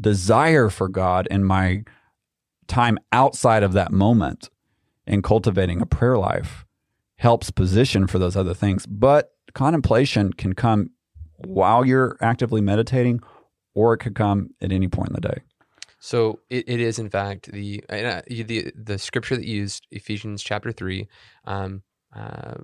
S2: desire for god and my time outside of that moment in cultivating a prayer life helps position for those other things. But contemplation can come while you're actively meditating or it could come at any point in the day
S3: So it, it is in fact the uh, the the scripture that you used Ephesians chapter three. Um, uh,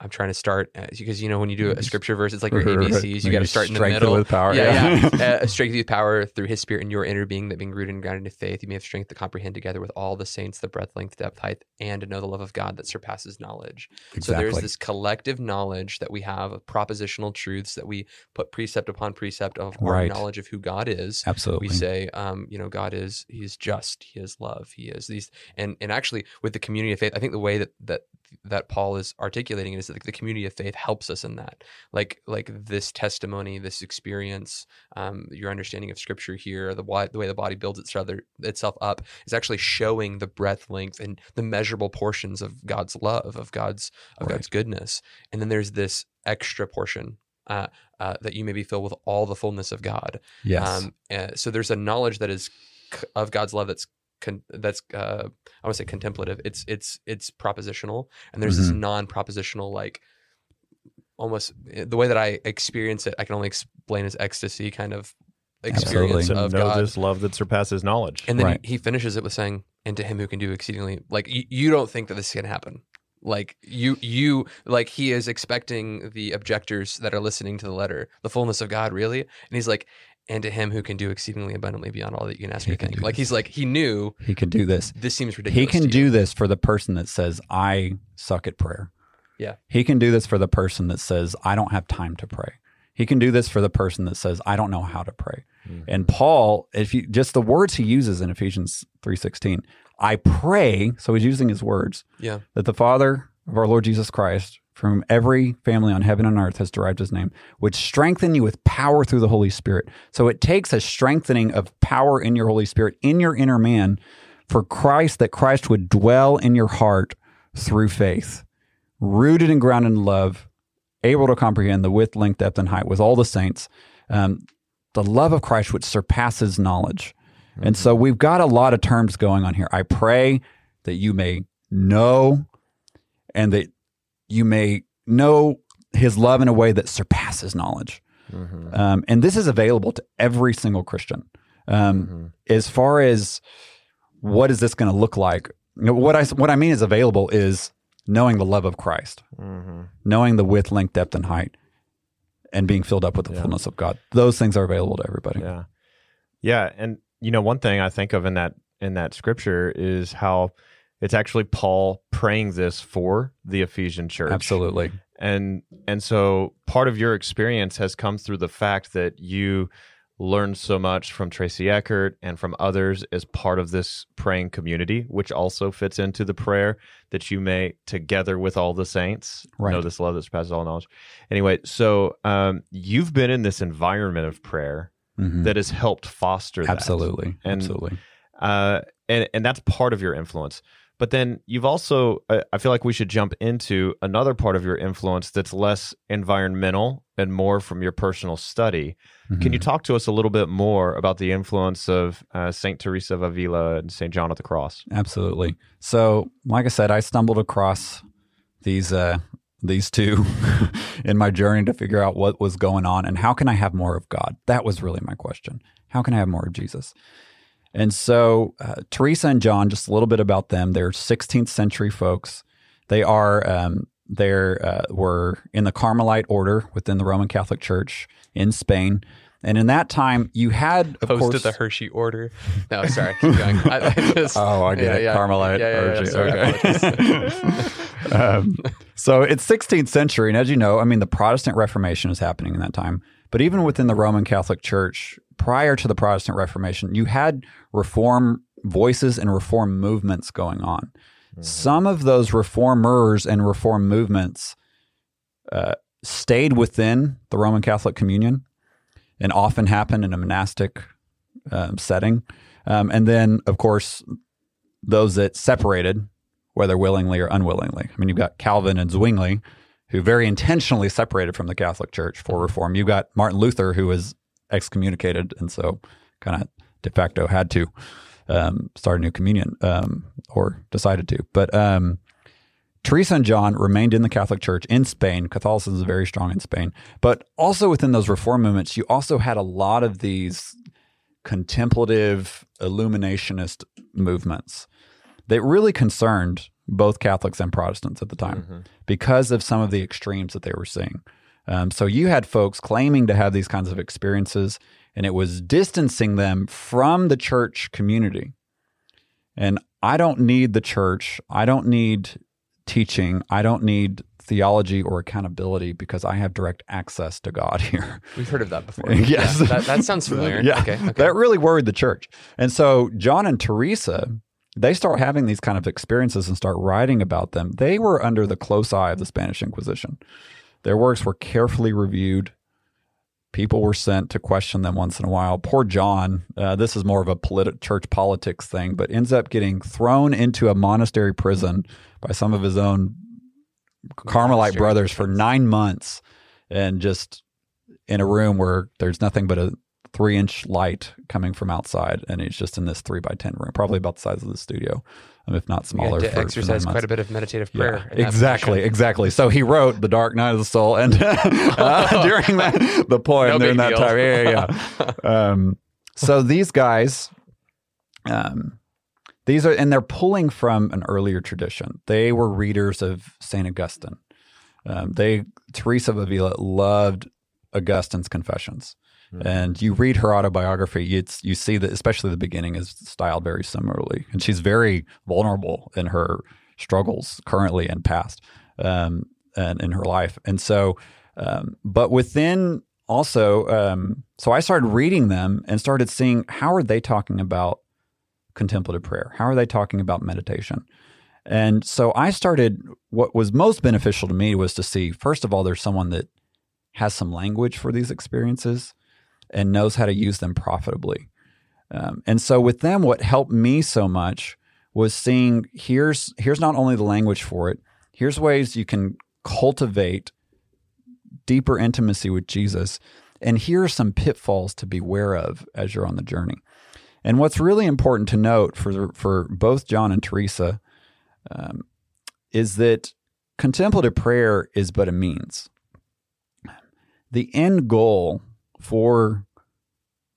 S3: I'm trying to start uh, because you know when you do a scripture verse, it's like your ABCs. You got to start in the middle.
S2: with power,
S3: Yeah,
S2: yeah.
S3: yeah. uh, strength with power through His Spirit in your inner being, that being rooted and grounded in faith, you may have strength to comprehend together with all the saints the breadth, length, depth, height, and to know the love of God that surpasses knowledge. So there's this collective knowledge that we have of propositional truths that we put precept upon precept of our
S2: Right.
S3: knowledge of who God is
S2: absolutely
S3: we say um, you know god is he is just he is love he is these and and actually with the community of faith i think the way that that that paul is articulating is that the community of faith helps us in that. Like like this testimony this experience um, your understanding of scripture here the why the way the body builds itself up is actually showing the breadth length and the measurable portions of god's love of god's of
S2: Right.
S3: god's goodness. And then there's this extra portion uh, uh, that you may be filled with all the fullness of god.
S2: Yes.
S3: Um, uh, so there's a knowledge that is c- of God's love that's con- that's uh, I want to say contemplative. It's it's it's propositional, and there's this
S2: Mhm.
S3: non-propositional like almost eh, the way that I experience it. I can only explain as ecstasy kind of experience
S1: to
S3: of
S1: know
S3: God.
S1: this love that surpasses knowledge.
S3: And then
S2: Right.
S3: he, he finishes it with saying, "And to him who can do exceedingly." Like you, you don't think that this can happen. Like you, you like he is expecting the objectors that are listening to the letter, the fullness of God, really. And he's like, "And to him who can do exceedingly abundantly beyond all that you can ask
S2: He
S3: or
S2: can
S3: think." Like
S2: this.
S3: he's like he knew
S2: he can do this
S3: this seems ridiculous.
S2: he can
S3: to
S2: do
S3: you.
S2: this for the person that says i suck at prayer
S3: Yeah.
S2: he can do this for the person that says i don't have time to pray he can do this for the person that says i don't know how to pray
S1: Mhm.
S2: and paul if you just the words he uses in ephesians 3.16 i pray so he's using his words
S3: Yeah,
S2: that the Father of our Lord Jesus Christ, from whom every family on heaven and earth has derived his name, would strengthen you with power through the Holy Spirit. So it takes a strengthening of power in your Holy Spirit, in your inner man, for Christ, that Christ would dwell in your heart through faith, rooted and grounded in love, able to comprehend the width, length, depth, and height with all the saints. Um, the love of Christ, which surpasses knowledge. And so we've got a lot of terms going on here. I pray that you may know and that you may know his love in a way that surpasses knowledge.
S1: Mhm.
S2: Um, and this is available to every single Christian. Um,
S1: Mhm.
S2: As far as what is this going to look like, you know, what I what I mean is available is knowing the love of Christ,
S1: hmm
S2: knowing the width, length, depth, and height, and being filled up with the
S1: Yeah.
S2: fullness of God. Those things are available to everybody.
S1: Yeah. Yeah, and you know one thing I think of in that in that scripture is how it's actually Paul praying this for the Ephesian church.
S2: Absolutely.
S1: And and so part of your experience has come through the fact that you learned so much from Tracy Eckert and from others as part of this praying community, which also fits into the prayer that you may together with all the saints
S2: Right.
S1: know this love that surpasses all knowledge. Anyway, so um, you've been in this environment of prayer
S2: Mhm.
S1: that has helped foster that.
S2: Absolutely.
S1: And-
S2: Absolutely.
S1: Uh, and and that's part of your influence. But then you've also, I feel like we should jump into another part of your influence that's less environmental and more from your personal study. Can
S2: Mhm.
S1: you talk to us a little bit more about the influence of uh, Saint Teresa of Avila and Saint John of the Cross?
S2: Absolutely. So, like I said, I stumbled across these uh, these two in my journey to figure out what was going on and how can I have more of God. That was really my question. How can I have more of Jesus? And so, uh, Teresa and John, just a little bit about them. They're 16th century folks. They are um, they're uh, were in the Carmelite order within the Roman Catholic Church in Spain. And in that time, you had of
S3: Opposed
S2: course
S3: to the Hershey order. No, sorry. Keep going. I, I just,
S2: Oh, I get
S3: yeah,
S2: it.
S3: yeah.
S2: Carmelite.
S3: Yeah, yeah, yeah,
S2: Hershey.
S3: sorry,
S2: Okay. um, so it's 16th century, and as you know, I mean, the Protestant Reformation is happening in that time. But even within the Roman Catholic Church, prior to the Protestant Reformation, you had reform voices and reform movements going on. Some of those reformers and reform movements uh, stayed within the Roman Catholic communion and often happened in a monastic um, setting. Um, and then, of course, those that separated, whether willingly or unwillingly. I mean, you've got Calvin and Zwingli, who very intentionally separated from the Catholic Church for reform. You've got Martin Luther, who was excommunicated and so kind of de facto had to um, start a new communion um, or decided to. But um, Teresa and John remained in the Catholic Church in Spain. Catholicism is very strong in Spain. But also within those reform movements, you also had a lot of these contemplative illuminationist movements that really concerned both Catholics and Protestants at the time because of some of the extremes that they were seeing. Um, so you had folks claiming to have these kinds of experiences, and it was distancing them from the church community. And I don't need the church. I don't need teaching. I don't need theology or accountability because I have direct access to God here.
S3: We've heard of that before.
S2: Yes.
S3: Yeah, that, that sounds familiar.
S2: Yeah.
S3: Okay. okay.
S2: That really worried the church. And so John and Teresa, they start having these kind of experiences and start writing about them. They were under the close eye of the Spanish Inquisition. Their works were carefully reviewed. People were sent to question them once in a while. Poor John, uh, this is more of a politi- church politics thing, but ends up getting thrown into a monastery prison by some of his own Carmelite
S3: Monastery
S2: brothers for nine months and just in a room where there's nothing but a three inch light coming from outside. And he's just in this three by 10 room, probably about the size of the studio, um, if not smaller.
S3: to
S2: for- for
S3: exercise
S2: months.
S3: quite a bit of meditative prayer.
S2: Yeah, exactly, exactly. So he wrote "The Dark Night of the Soul," and uh, during that, the poem
S3: No
S2: during that
S3: deal.
S2: time, yeah, yeah. yeah. um, so these guys, um, these are, and they're pulling from an earlier tradition. They were readers of Saint Augustine. Um, they Teresa of Avila loved Augustine's Confessions. And you read her autobiography, it's you see that especially the beginning is styled very similarly, and she's very vulnerable in her struggles currently and past, um, and in her life. And so, um, but within also, um, so I started reading them and started seeing how are they talking about contemplative prayer? How are they talking about meditation? And so I started. What was most beneficial to me was to see first of all, there's someone that has some language for these experiences and knows how to use them profitably. Um, and so with them, what helped me so much was seeing here's here's not only the language for it, here's ways you can cultivate deeper intimacy with Jesus, and here are some pitfalls to beware of as you're on the journey. And what's really important to note for for both John and Teresa um, is that contemplative prayer is but a means. The end goal for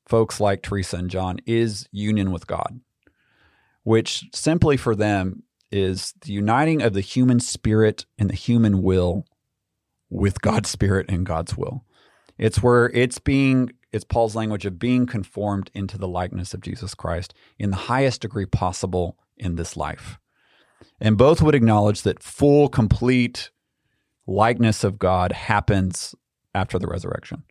S2: folks like Teresa and John is union with God, which simply for them is the uniting of the human spirit and the human will with God's spirit and God's will. It's where it's being, it's Paul's language of being conformed into the likeness of Jesus Christ in the highest degree possible in this life. And both would acknowledge that full, complete likeness of God happens after the resurrection,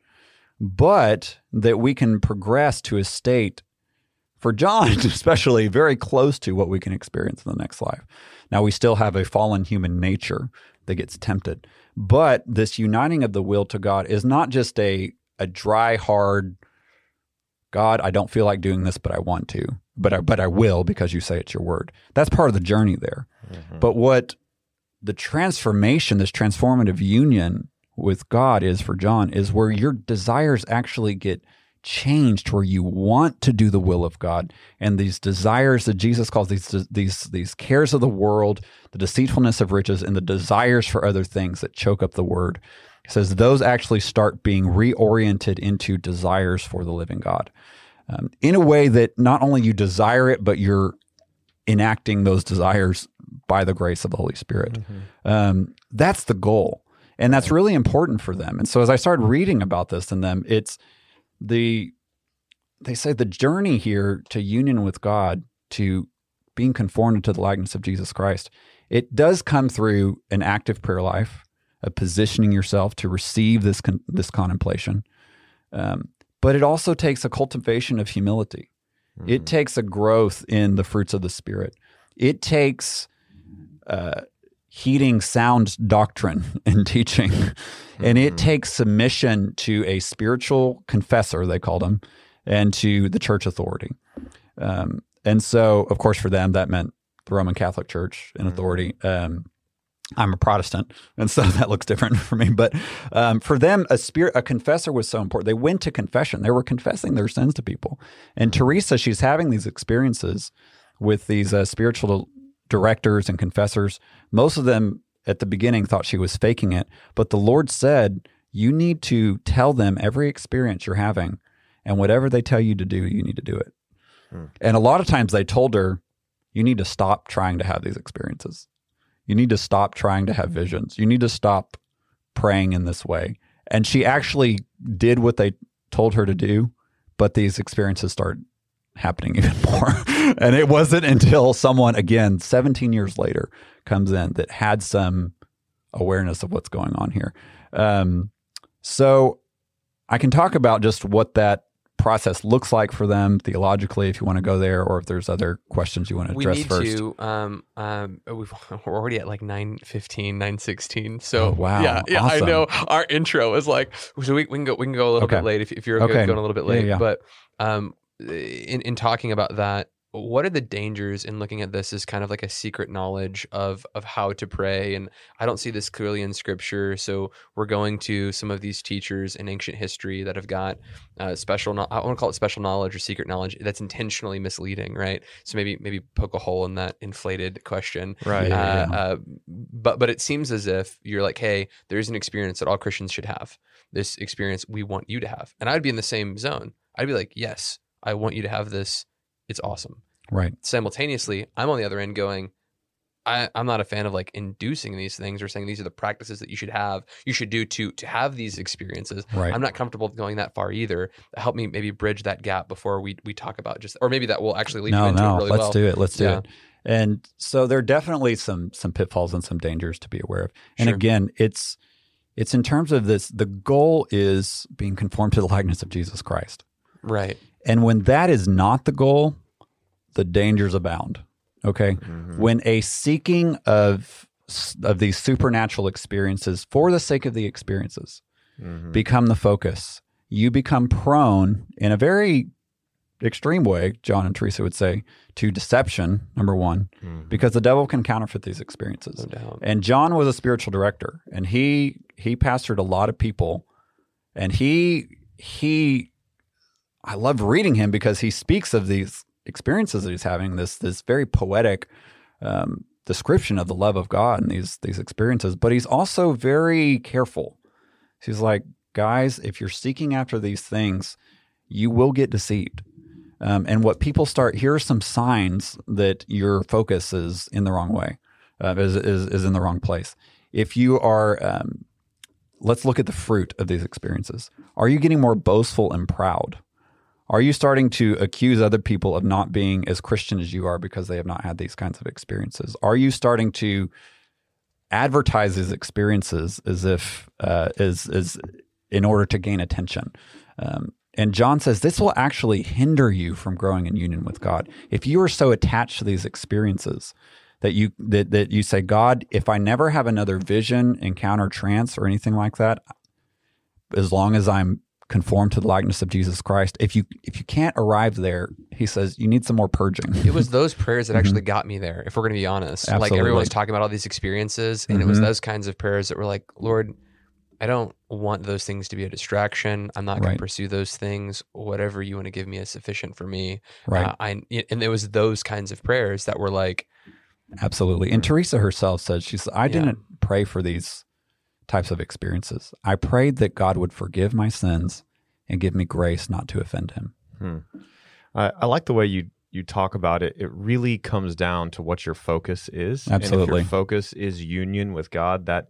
S2: but that we can progress to a state for John, especially very close to what we can experience in the next life. Now, we still have a fallen human nature that gets tempted, but this uniting of the will to God is not just a, a dry, hard, God, I don't feel like doing this, but I want to, but I, but I will because you say it's your word. That's part of the journey there. Mm-hmm. But what the transformation, this transformative union with God is for John, is where your desires actually get – changed where you want to do the will of God and these desires that Jesus calls these these these cares of the world, the deceitfulness of riches and the desires for other things that choke up the word. He says those actually start being reoriented into desires for the living God. Um, in a way that not only you desire it, but you're enacting those desires by the grace of the Holy Spirit. Mm-hmm. Um, that's the goal. And that's really important for them. And so as I started reading about this in them, it's the they say the journey here to union with God, to being conformed to the likeness of Jesus Christ, it does come through an active prayer life, of positioning yourself to receive this con- this contemplation. Um, but it also takes a cultivation of humility. Mm-hmm. It takes a growth in the fruits of the spirit. It takes uh, heeding sound doctrine and teaching. And it mm-hmm. takes submission to a spiritual confessor, they called him, and to the church authority. Um, and so, of course, for them, that meant the Roman Catholic Church in mm-hmm. authority. Um, I'm a Protestant, and so that looks different for me. But um, for them, a spirit, a confessor was so important. They went to confession; they were confessing their sins to people. And Teresa, she's having these experiences with these uh, spiritual directors and confessors. Most of them at the beginning thought she was faking it, but the Lord said, You need to tell them every experience you're having, and whatever they tell you to do, you need to do it. Hmm. And a lot of times they told her, You need to stop trying to have these experiences. You need to stop trying to have visions. You need to stop praying in this way. And she actually did what they told her to do, but these experiences started happening even more. and it wasn't until someone, again, 17 years later, comes in that had some awareness of what's going on here. Um, so I can talk about just what that process looks like for them theologically if you want to go there or if there's other questions you want to address
S3: we need
S2: first.
S3: to um, um, we are already at like 915 916 so oh,
S2: wow
S3: yeah yeah
S2: awesome.
S3: i know our intro is like so we, we can go we can go a little
S2: okay.
S3: bit late if, if you're okay. going a little bit late
S2: yeah, yeah.
S3: but um in, in talking about that, what are the dangers in looking at this as kind of like a secret knowledge of of how to pray? And i don't see this clearly in scripture so we're going to some of these teachers in ancient history that have got uh, special no- i want to call it special knowledge or secret knowledge that's intentionally misleading right? So maybe maybe poke a hole in that inflated question.
S1: Right
S3: uh, yeah. uh, but but it seems as if you're like hey there's an experience that all christians should have. This experience we want you to have. And i'd be in the same zone. I'd be like yes I want you to have this. It's awesome.
S2: Right.
S3: Simultaneously, I'm on the other end going, I, am not a fan of like inducing these things or saying these are the practices that you should have, you should do to to have these experiences.
S2: Right.
S3: I'm not comfortable going that far either. Help me maybe bridge that gap before we we talk about just, or maybe that will actually lead
S2: no,
S3: you into
S2: no,
S3: it really
S2: let's
S3: well.
S2: do it. Let's do yeah. it. And so there are definitely some some pitfalls and some dangers to be aware of. And
S3: sure.
S2: again, it's it's in terms of this. The goal is being conformed to the likeness of Jesus Christ.
S3: Right.
S2: And when that is not the goal, the dangers abound. Okay. Mm-hmm. When a seeking of of these supernatural experiences for the sake of the experiences mm-hmm. become the focus, you become prone in a very extreme way, John and Teresa would say, to deception, number one, mm-hmm. because the devil can counterfeit these experiences.
S3: No
S2: and John was a spiritual director and he he pastored a lot of people and he he I love reading him because he speaks of these experiences that he's having. This this very poetic um, description of the love of God and these these experiences. But he's also very careful. He's like, guys, if you're seeking after these things, you will get deceived. Um, and what people start here are some signs that your focus is in the wrong way, uh, is, is is in the wrong place. If you are, um, let's look at the fruit of these experiences. Are you getting more boastful and proud? Are you starting to accuse other people of not being as Christian as you are because they have not had these kinds of experiences? Are you starting to advertise these experiences as if uh, is is in order to gain attention? Um, and John says this will actually hinder you from growing in union with God if you are so attached to these experiences that you that that you say, God, if I never have another vision, encounter, trance, or anything like that, as long as I'm conformed to the likeness of Jesus Christ, if you if you can't arrive there, he says you need some more purging.
S3: It was those prayers that actually got me there. If we're going to be honest, like everyone was talking about all these experiences, and it was
S2: Mhm.
S3: those kinds of prayers that were like, Lord, I don't want those things to be a distraction. I'm not going
S2: Right.
S3: to pursue those things. Whatever you want to give me is sufficient for me.
S2: right.
S3: Uh, I and it was those kinds of prayers that were like,
S2: Absolutely. And Teresa herself said, she said, I
S3: Yeah.
S2: didn't pray for these types of experiences. I prayed that God would forgive my sins and give me grace not to offend him.
S1: Hmm. I, I like the way you you talk about it. It really comes down to what your focus is. And if
S2: Absolutely.
S1: your focus is union with God, that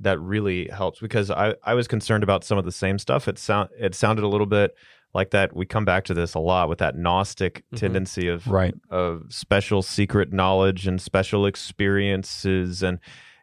S1: that really helps because I, I was concerned about some of the same stuff. It sound it sounded a little bit like that. We come back to this a lot with that Gnostic
S3: Mhm.
S1: tendency of
S2: Right.
S1: of special secret knowledge and special experiences and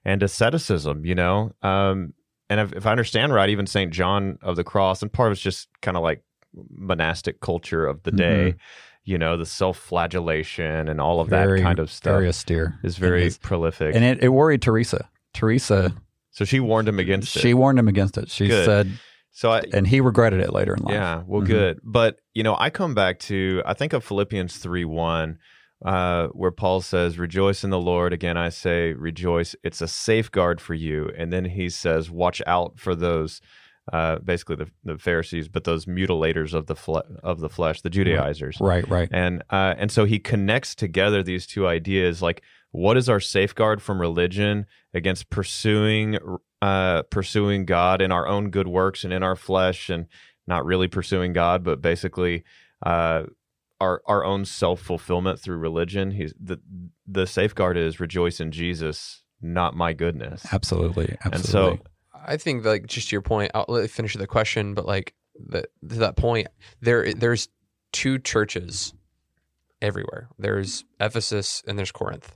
S1: and asceticism, you know. Um, and if, if I understand right, even Saint John of the Cross, and part of it's just kind of like monastic culture of the day, you know, the self-flagellation and all of
S2: Very-
S1: that kind of stuff
S2: Very austere.
S1: is very
S2: is.
S1: prolific.
S2: And it, it worried Teresa. Teresa,
S1: so she warned him against it.
S2: she warned him against it. She
S1: Good.
S2: said,
S1: So I,
S2: and he regretted it later in life.
S1: Yeah, well,
S2: Mhm.
S1: good. But you know, I come back to I think of Philippians three one, uh, where Paul says, "Rejoice in the Lord." Again, I say, "Rejoice." It's a safeguard for you. And then he says, "Watch out for those." Uh, basically, the, the Pharisees, but those mutilators of the fle- of the flesh, the Judaizers,
S2: Right, right.
S1: and uh, and so he connects together these two ideas like what is our safeguard from religion against pursuing uh, pursuing God in our own good works and in our flesh and not really pursuing God but basically uh, our our own self fulfillment through religion. He's the the safeguard is rejoice in Jesus, not my goodness.
S2: Absolutely. Absolutely.
S1: And so
S3: I think like just to your point, I'll let you finish the question, but like the, to that point, there there's two churches everywhere. There's Ephesus and there's Corinth.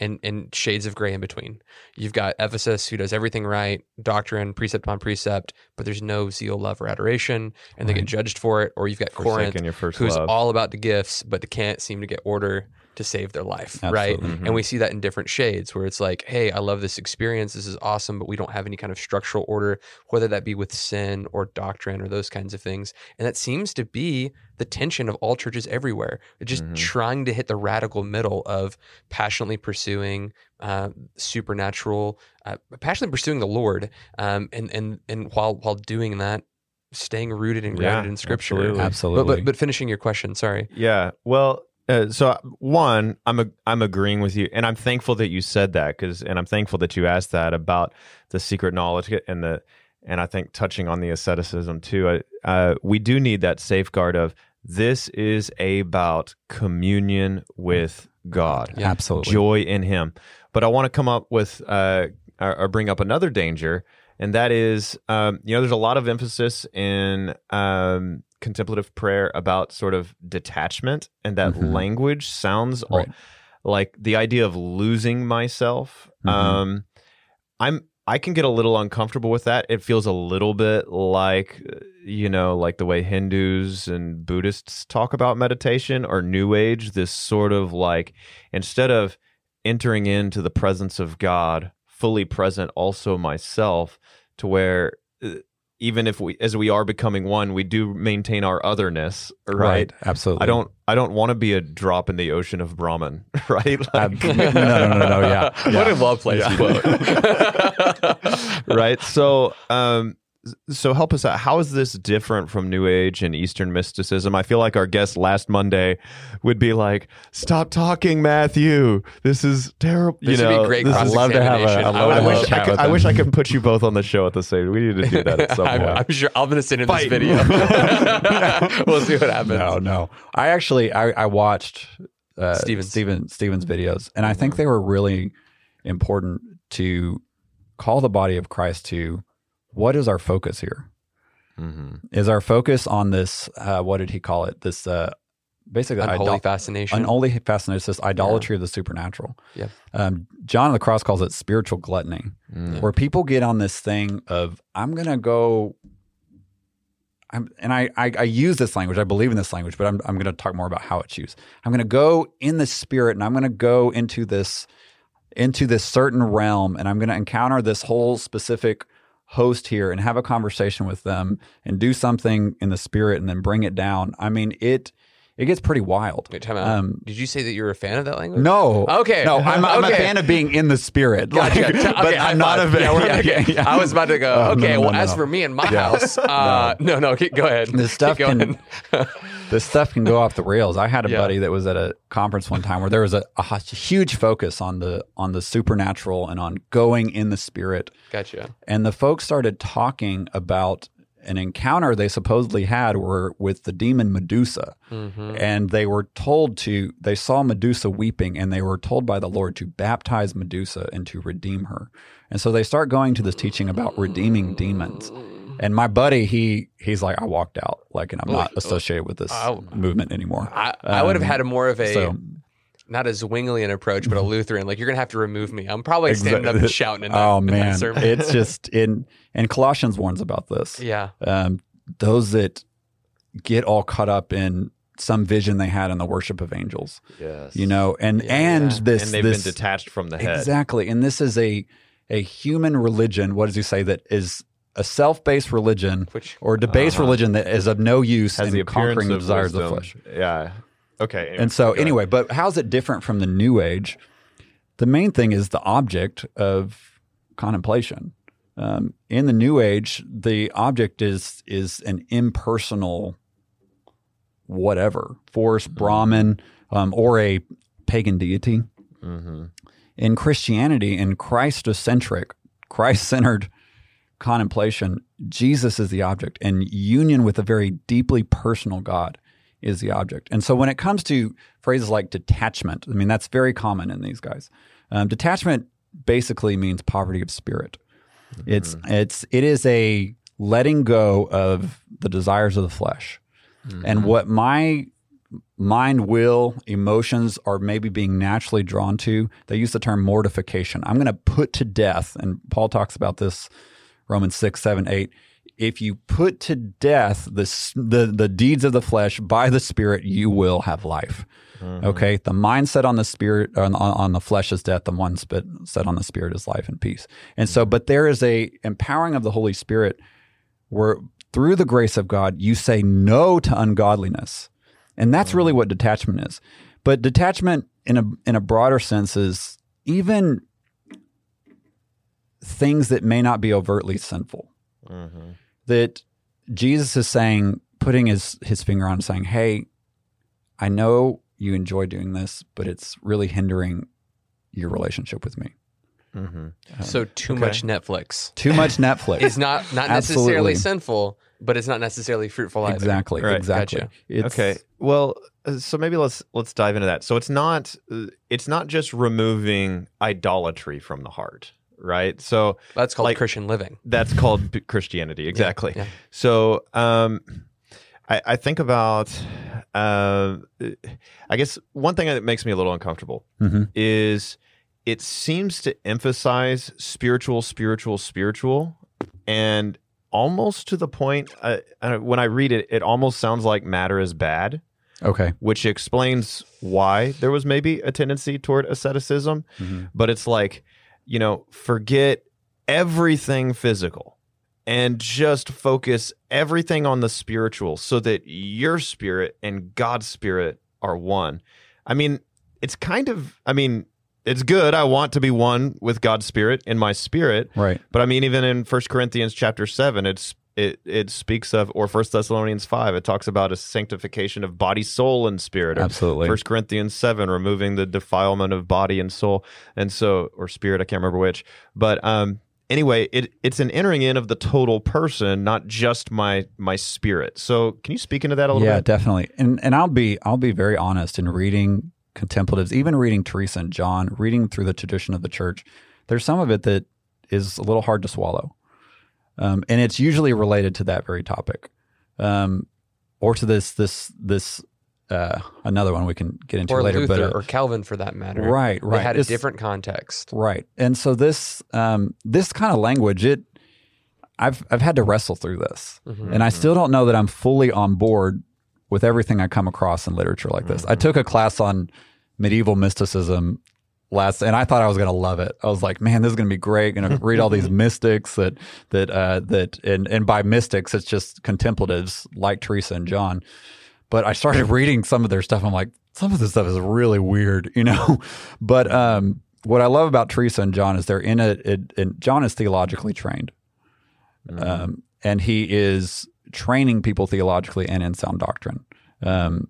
S3: And, and shades of gray in between. You've got Ephesus who does everything right, doctrine, precept upon precept, but there's no zeal, love, or adoration, and they get judged for it. Or you've got Corinth
S1: your first
S3: who's
S1: love.
S3: all about the gifts, but they can't seem to get order to save their life, right?
S2: Absolutely.
S3: And we see that in different shades where it's like, hey, I love this experience. This is awesome, but we don't have any kind of structural order, whether that be with sin or doctrine or those kinds of things. And that seems to be the tension of all churches everywhere. They're just
S1: Mhm.
S3: trying to hit the radical middle of passionately pursuing uh, supernatural, uh, passionately pursuing the Lord, um, and and and while while doing that, staying rooted and grounded
S1: Yeah,
S3: in Scripture.
S1: absolutely.
S2: Absolutely.
S3: But, but but finishing your question, sorry.
S1: Yeah. Well, uh, so one, I'm a, I'm agreeing with you, and I'm thankful that you said that because, and I'm thankful that you asked that about the secret knowledge and the, and I think touching on the asceticism too. Uh, uh, we do need that safeguard of this is about communion with God,
S3: Yeah.
S2: Absolutely.
S1: joy in Him. But I want to come up with uh, or, or bring up another danger, and that is, um, you know, there's a lot of emphasis in um, contemplative prayer about sort of detachment, and that
S2: Mhm.
S1: language sounds
S2: Right.
S1: like the idea of losing myself.
S2: Mhm.
S1: Um, I'm I can get a little uncomfortable with that. It feels a little bit like uh, you know, like the way Hindus and Buddhists talk about meditation or New Age. This sort of like instead of entering into the presence of God, fully present, also myself, to where. Even if we, as we are becoming one, we do maintain our otherness, right?
S2: Right. Absolutely.
S1: I don't I don't want to be a drop in the ocean of Brahman, right?
S2: Uh, no, no, no, no, no, yeah.
S3: What a love place
S1: Yeah.
S3: quote.
S1: right. So um so help us out. How is this different from New Age and Eastern mysticism? I feel like our guest last Monday would be like, "Stop talking, Matthew. This is terrible." You know,
S3: great
S1: this is-
S2: I'd love to have a-
S3: cross-examination.
S2: I'd
S3: I
S2: love
S3: would-
S2: to
S1: I
S2: have
S1: wish
S2: a
S1: I
S2: chat
S1: could. I wish I could put you both on the show at the same. Time. We need to do that at some
S3: I,
S1: point.
S3: I'm sure I'm going to send him
S1: Fight.
S3: this video. we'll see what happens.
S2: No, no. I actually I, I watched uh,
S3: Stevens.
S2: Steven Stevens videos, and I think they were really important to call the body of Christ to what is our focus here?
S1: hmm
S2: Is our focus on this? Uh, what did he call it? This uh, basically
S3: Unholy
S2: idol-
S3: fascination.
S2: unholy fascination, this idolatry of the supernatural.
S3: Yeah.
S2: Um, John of the Cross calls it spiritual gluttony,
S1: Mm.
S2: where people get on this thing of I'm gonna go. I'm, and I, I I use this language. I believe in this language, but I'm I'm going to talk more about how it's used. I'm going to go in the spirit, and I'm going to go into this into this certain realm, and I'm going to encounter this whole specific host here, and have a conversation with them, and do something in the spirit, and then bring it down. I mean it it gets pretty wild.
S3: Wait, time out.
S2: Um,
S3: Did you say that you're a fan of that language?
S2: No.
S3: Okay.
S2: No, I'm, I'm
S3: Okay.
S2: a fan of being in the spirit.
S3: Gotcha.
S2: Like,
S3: Okay,
S2: but I'm not a fan.
S3: Yeah, okay.
S2: yeah.
S3: I was about to go.
S2: No,
S3: okay.
S2: no,
S3: well,
S2: no,
S3: as for me and my house, uh, no, no, keep- go ahead.
S2: This stuff
S3: Keep going.
S2: can this stuff can go off the rails. I had a
S3: Yeah.
S2: buddy that was at a conference one time where there was a, a huge focus on the on the supernatural and on going in the spirit,
S3: Gotcha.
S2: and the folks started talking about an encounter they supposedly had were with the demon Medusa,
S3: Mm-hmm.
S2: and they were told to they saw Medusa weeping, and they were told by the Lord to baptize Medusa and to redeem her, and so they start going to this teaching about redeeming demons. And my buddy, he he's like, I walked out, like, and I'm not associated with this
S3: Oh.
S2: movement anymore.
S3: I, I would have
S2: Um,
S3: had a more of a
S2: so-
S3: not a Zwinglian approach, but a Lutheran. Like you're gonna have to remove me. I'm probably standing up and shouting. In that,
S2: oh
S3: in that
S2: man,
S3: sermon.
S2: it's just in and Colossians warns about this.
S3: yeah.
S2: Um, those that get all caught up in some vision they had in the worship of angels,
S1: Yes.
S2: you know, and
S3: Yeah,
S2: and
S3: yeah.
S2: this
S1: and they've
S2: this
S1: been detached from the head.
S2: exactly, and this is a a human religion. What does he say that is a self based religion
S3: Which
S2: or debased
S1: Uh-huh.
S2: religion that is of no use
S1: Has
S2: in
S1: the
S2: conquering the desires of the flesh.
S1: Yeah. Okay.
S2: And so,
S1: go ahead.
S2: anyway, but how's it different from the New Age? The main thing is the object of contemplation. Um, in the New Age, the object is is an impersonal whatever force, Brahman, um, or a pagan deity.
S1: Mhm.
S2: In Christianity, in Christocentric, Christ-centered contemplation, Jesus is the object, and union with a very deeply personal God is the object. And so, when it comes to phrases like detachment, I mean that's very common in these guys. Um, detachment basically means poverty of spirit. It's it's it is a letting go of the desires of the flesh, and what my mind, will, emotions are maybe being naturally drawn to. They use the term mortification. I'm going to put to death, and Paul talks about this Romans 6, 7, 8. If you put to death the, the, the deeds of the flesh by the Spirit, you will have life. Mm-hmm. Okay. The mindset on the Spirit, on, on, the flesh is death. The one spit set on the Spirit is life and peace. And so, mm-hmm. but there is a empowering of the Holy Spirit where through the grace of God, you say no to ungodliness. And that's really mm-hmm. what detachment is. But detachment in a in a broader sense is even things that may not be overtly sinful.
S1: Mhm.
S2: That Jesus is saying, putting his his finger on, saying, "Hey, I know you enjoy doing this, but it's really hindering your relationship with me.
S1: Mhm.
S3: so too
S1: Okay.
S3: much Netflix
S2: Too much Netflix.
S3: is not not necessarily sinful, but it's not necessarily fruitful either.
S2: exactly,
S1: Right.
S2: exactly.
S3: Gotcha.
S2: It's-
S1: okay. Well, uh, so maybe let's let's dive into that. So it's not uh, it's not just removing idolatry from the heart, right? So
S3: That's called
S1: Like-
S3: Christian living.
S1: that's called Christianity, exactly.
S3: yeah.
S1: So um, I, I think about uh, I guess one thing that makes me a little uncomfortable
S2: Mhm.
S1: is it seems to emphasize spiritual, spiritual, spiritual, and almost to the point uh, uh, when I read it, it almost sounds like matter is bad,
S2: Okay.
S1: which explains why there was maybe a tendency toward asceticism.
S2: Mhm.
S1: But it's like, you know, forget everything physical and just focus everything on the spiritual so that your spirit and God's spirit are one. I mean, it's kind of, I mean, it's good. I want to be one with God's spirit in my spirit.
S2: Right.
S1: But I mean, even in First Corinthians chapter seven, it's it it speaks of, or First Thessalonians five, it talks about a sanctification of body, soul, and spirit.
S2: Absolutely.
S1: First Corinthians seven, removing the defilement of body and soul, and so or spirit. I can't remember which, but um. Anyway, it it's an entering in of the total person, not just my my spirit. So, can you speak into that a little
S2: yeah,
S1: bit?
S2: definitely. And and I'll be I'll be very honest in reading contemplatives, even reading Teresa and John, reading through the tradition of the church. There's some of it that is a little hard to swallow, um, and it's usually related to that very topic, um, or to this this this uh, another one we can get into
S3: or
S2: later.
S3: Luther
S2: but uh,
S3: or Calvin for that matter.
S2: right,
S3: They
S2: right,
S3: had a
S2: It's-
S3: different context.
S2: Right. And so this um, this kind of language, it I've I've had to wrestle through this.
S3: Mhm.
S2: And I still don't know that I'm fully on board with everything I come across in literature like this. I took a class on medieval mysticism last and I thought I was going to love it. I was like, man, this is going to be great. To read all these mystics that that uh that and and by mystics it's just contemplatives like Teresa and John. But I started reading some of their stuff. I'm like, some of this stuff is really weird, you know. But um, what I love about Teresa and John is they're in. It, and John is theologically trained, um, and he is training people theologically and in sound doctrine. Um,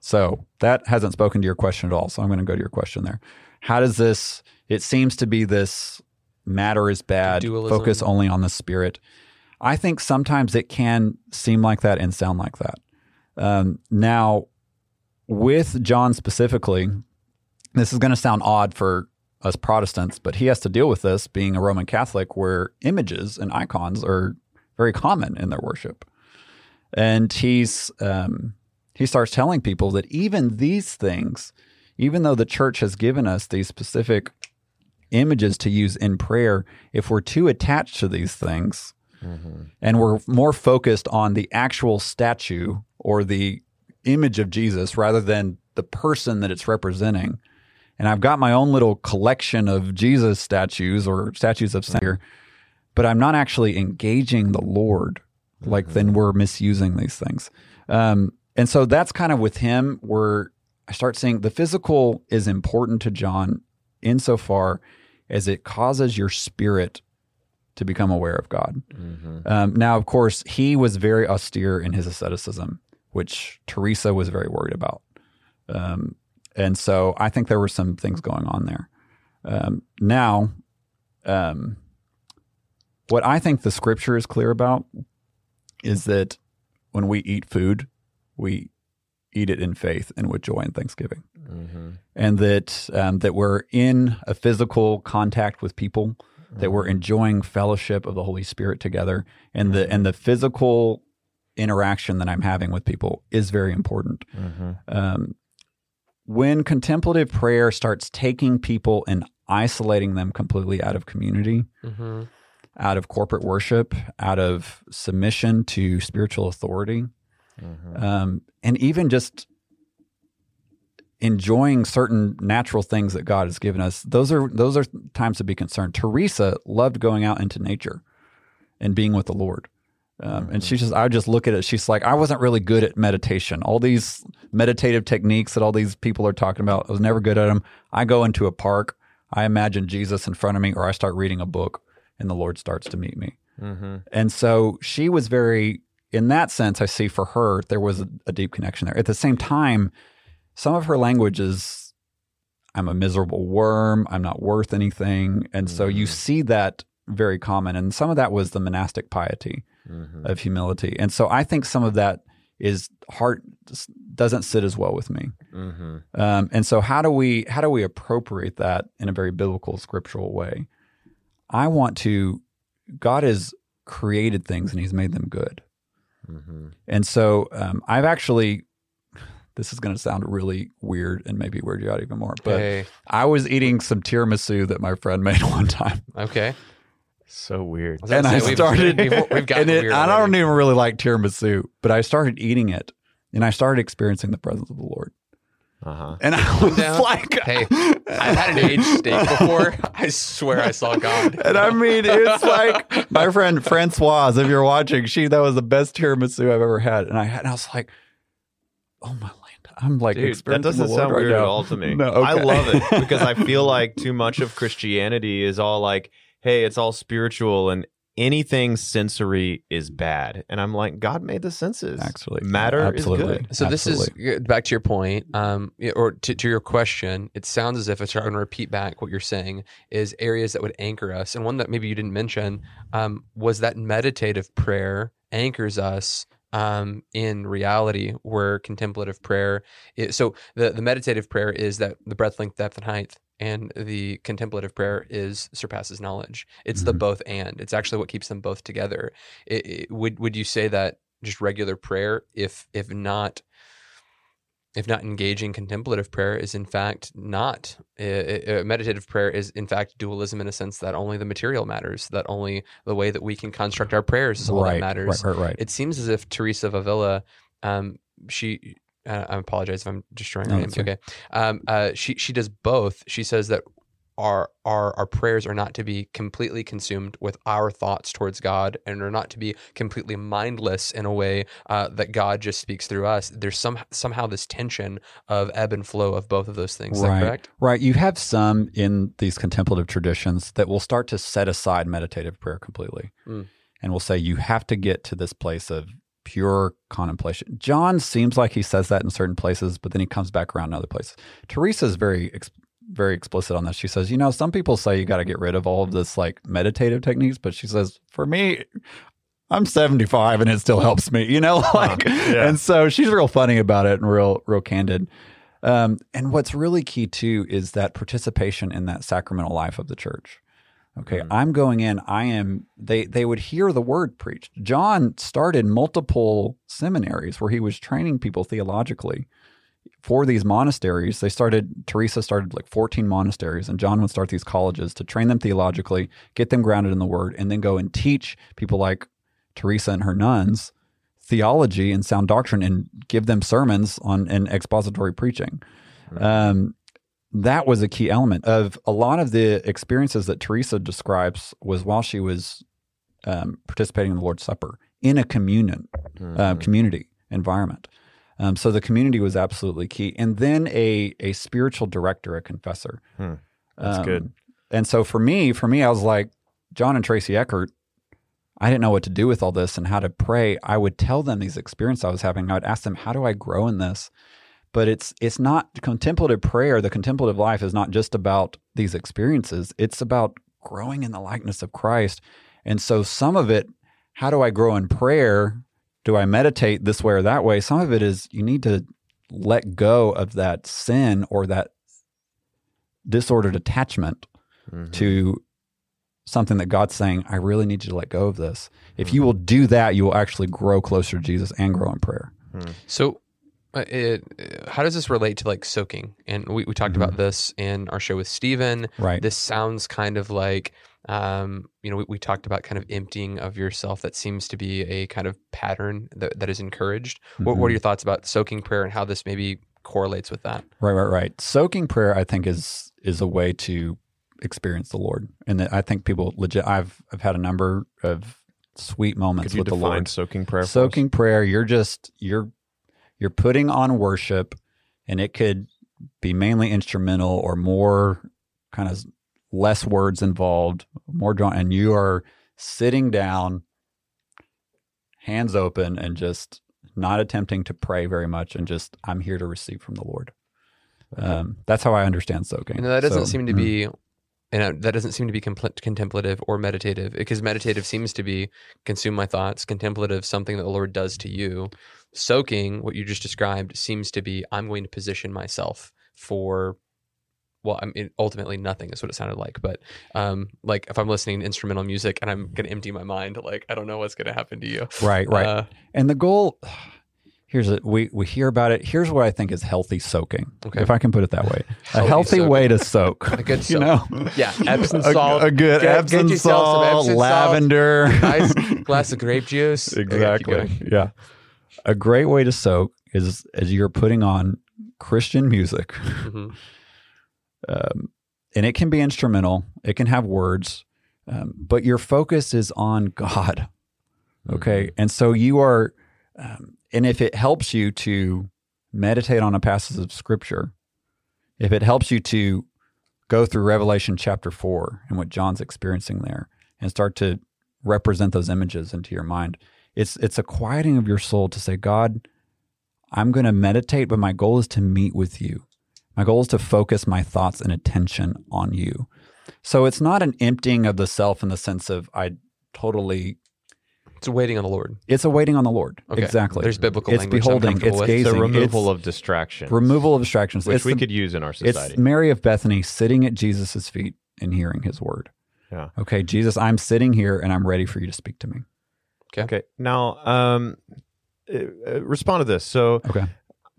S2: so that hasn't spoken to your question at all. So I'm going to go to your question there. How does this? It seems to be this matter is bad.
S3: Dualism.
S2: Focus only on the spirit. I think sometimes it can seem like that and sound like that. Um, now, with John specifically, this is going to sound odd for us Protestants, but he has to deal with this being a Roman Catholic where images and icons are very common in their worship. And he's um, he starts telling people that even these things, even though the church has given us these specific images to use in prayer, if we're too attached to these things and we're more focused on the actual statue or the image of Jesus rather than the person that it's representing. And I've got my own little collection of Jesus statues or statues of Saint here, but I'm not actually engaging the Lord. Like then we're misusing these things. Um, and so that's kind of with him where I start seeing the physical is important to John insofar as it causes your spirit to become aware of God. Um, now, of course, he was very austere in his asceticism, which Teresa was very worried about. Um, and so I think there were some things going on there. Um, now, um, what I think the scripture is clear about is that when we eat food, we eat it in faith and with joy and thanksgiving, and that um, that we're in a physical contact with people, that we're enjoying fellowship of the Holy Spirit together, and the and the physical interaction that I'm having with people is very important. Um, when contemplative prayer starts taking people and isolating them completely out of community,
S3: hmm
S2: out of corporate worship, out of submission to spiritual authority, um, and even just enjoying certain natural things that God has given us. Those are those are times to be concerned. Teresa loved going out into nature and being with the Lord. Um, and she just, I just look at it. She's like, I wasn't really good at meditation. All these meditative techniques that all these people are talking about, I was never good at them. I go into a park, I imagine Jesus in front of me, or I start reading a book, and the Lord starts to meet me. And so she was very, in that sense, I see for her, there was a, deep connection there. At the same time, some of her language is, I'm a miserable worm, I'm not worth anything. And so you see that very common. And some of that was the monastic piety of humility. And so I think some of that is hard, doesn't sit as well with me.
S1: Mm-hmm.
S2: Um, and so how do we how do we appropriate that in a very biblical scriptural way? I want to God has created things and he's made them good.
S1: Mm-hmm.
S2: And so um, I've actually this is going to sound really weird and maybe weird you out even more, but
S3: Okay.
S2: I was eating some tiramisu that my friend made one time.
S3: Okay.
S1: So weird.
S3: was gonna
S2: and I
S3: we've-
S2: started
S3: we've, we've gotten
S2: and it,
S3: weird
S2: I don't
S3: already.
S2: even really like tiramisu, but I started eating it and I started experiencing the presence of the Lord.
S1: Uh huh.
S2: And I was
S3: down.
S2: like,
S3: Hey, I've had an age steak before. I swear I saw God.
S2: And I mean, it's like my friend Francoise, if you're watching, she that was the best tiramisu I've ever had. And I had, and I was like, oh my land, I'm like
S1: Dude, that doesn't
S2: the
S1: sound
S2: right
S1: weird
S2: now.
S1: at all to me.
S2: No,
S1: I love it because I feel like too much of Christianity is all like, hey, it's all spiritual and anything sensory is bad. And I'm like, God made the senses.
S2: Actually,
S1: Matter
S2: absolutely.
S1: is good.
S3: So
S2: Absolutely.
S3: this is back to your point, um, or to, to your question. It sounds as if it's trying to repeat back what you're saying is areas that would anchor us, and one that maybe you didn't mention um, was that meditative prayer anchors us um, in reality, where contemplative prayer. Is, so the the meditative prayer is that the breadth, length, depth, and height. And the contemplative prayer is surpasses knowledge. It's the
S2: Mhm.
S3: both and. It's actually what keeps them both together. It, it- would would you say that just regular prayer, if if not if not engaging contemplative prayer is in fact not uh, uh, meditative prayer is in fact dualism in a sense that only the material matters that only the way that we can construct our prayers is all
S2: right,
S3: that matters
S2: right, right, right.
S3: it seems as if teresa of avila um, she uh, i apologize if i'm destroying her
S2: No,
S3: name
S2: okay.
S3: okay um, uh, she she does both she says that our our our prayers are not to be completely consumed with our thoughts towards God, and are not to be completely mindless in a way uh, that God just speaks through us. There's some somehow this tension of ebb and flow of both of those things. Is
S2: Right.
S3: that correct?
S2: Right. You have some in these contemplative traditions that will start to set aside meditative prayer completely
S3: Mm.
S2: and will say you have to get to this place of pure contemplation. John seems like he says that in certain places, but then he comes back around in other places. Teresa is very, ex- very explicit on this. She says, you know, some people say you got to get rid of all of this like meditative techniques, but she says, for me, I'm 75 and it still helps me, you know, like,
S1: yeah.
S2: and so she's real funny about it and real, real candid. Um, and what's really key too is that participation in that sacramental life of the church. Okay,
S1: Mm.
S2: I'm going in. I am. They they would hear the word preached. John started multiple seminaries where he was training people theologically for these monasteries. They started. Teresa started like 14 monasteries, and John would start these colleges to train them theologically, get them grounded in the word, and then go and teach people like Teresa and her nuns theology and sound doctrine, and give them sermons on and expository preaching. Um, that was a key element of a lot of the experiences that Teresa describes was while she was um, participating in the Lord's Supper in a communion uh,
S1: Mhm.
S2: community environment. Um, so the community was absolutely key, and then a a spiritual director, a confessor.
S1: Hmm. That's good.
S2: And so for me, for me, I was like John and Tracy Eckert. I didn't know what to do with all this and how to pray. I would tell them these experiences I was having. I would ask them, "How do I grow in this?" But it's it's not contemplative prayer. The contemplative life is not just about these experiences. It's about growing in the likeness of Christ. And so some of it, how do I grow in prayer? Do I meditate this way or that way? Some of it is you need to let go of that sin or that disordered attachment
S1: Mhm.
S2: to something that God's saying, I really need you to let go of this. If you will do that, you will actually grow closer to Jesus and grow in prayer.
S3: So, uh, it, uh, how does this relate to like soaking? And we, we talked
S2: Mhm.
S3: about this in our show with Steven.
S2: Right.
S3: This sounds kind of like, um, you know, we, we talked about kind of emptying of yourself. That seems to be a kind of pattern that, that is encouraged. What, what are
S2: Mhm.
S3: your thoughts about soaking prayer and how this maybe correlates with that?
S2: Right, right, right. Soaking prayer, I think, is is a way to experience the Lord, and that I think people legit. I've I've had a number of sweet moments
S1: Could you
S2: with the Lord.
S1: soaking prayer?
S2: Soaking prayer, you're just you're you're putting on worship, and it could be mainly instrumental or more kind of less words involved, more drawn, and you are sitting down, hands open, and just not attempting to pray very much, and just I'm here to receive from the Lord. Um, that's how I understand soaking.
S3: And that doesn't
S2: So,
S3: seem to
S2: mm.
S3: be, and uh, that doesn't seem to be compl- contemplative or meditative because meditative seems to be consume my thoughts. Contemplative, something that the Lord does to you. Soaking, what you just described, seems to be I'm going to position myself for. Well, I mean, ultimately, nothing is what it sounded like. But, um, like, if I'm listening to instrumental music and I'm going to empty my mind, like, I don't know what's going to happen to you.
S2: right, right.
S3: Uh,
S2: And the goal here's it. We we hear about it. Here's what I think is healthy soaking.
S3: Okay.
S2: If I can put it that way. a
S3: Healthy
S2: healthy
S3: soak.
S2: way to soak.
S3: A good
S2: you know.
S3: yeah, Epsom salt.
S2: A, good
S3: Get-
S2: Epsom
S3: get
S2: salt,
S3: Epsom salt.
S2: lavender.
S3: nice glass of grape juice.
S2: Exactly. yeah. A great way to soak is as you're putting on Christian music.
S3: Mhm.
S2: um, and it can be instrumental. It can have words, um, but your focus is on God. Okay, and so you are, um, and if it helps you to meditate on a passage of scripture, if it helps you to go through Revelation chapter 4 and what John's experiencing there and start to represent those images into your mind, it's it's a quieting of your soul to say, God, I'm going to meditate, but my goal is to meet with you. My goal is to focus my thoughts and attention on you. So it's not an emptying of the self in the sense of I totally
S3: It's waiting on the Lord.
S2: it's a waiting on the Lord.
S3: Okay.
S2: Exactly.
S3: There's biblical
S2: it's
S3: language I'm
S2: beholding, it's
S3: with.
S2: gazing,
S1: the removal
S2: it's
S1: of distraction,
S2: removal of distractions.
S1: which
S2: it's
S1: we
S2: the-
S1: could use in our society.
S2: It's Mary of Bethany sitting at Jesus' feet and hearing his word.
S1: Yeah.
S2: Okay, Jesus, I'm sitting here and I'm ready for you to speak to me.
S1: Okay. Okay. Now, um, uh, uh, respond to this. So,
S2: Okay.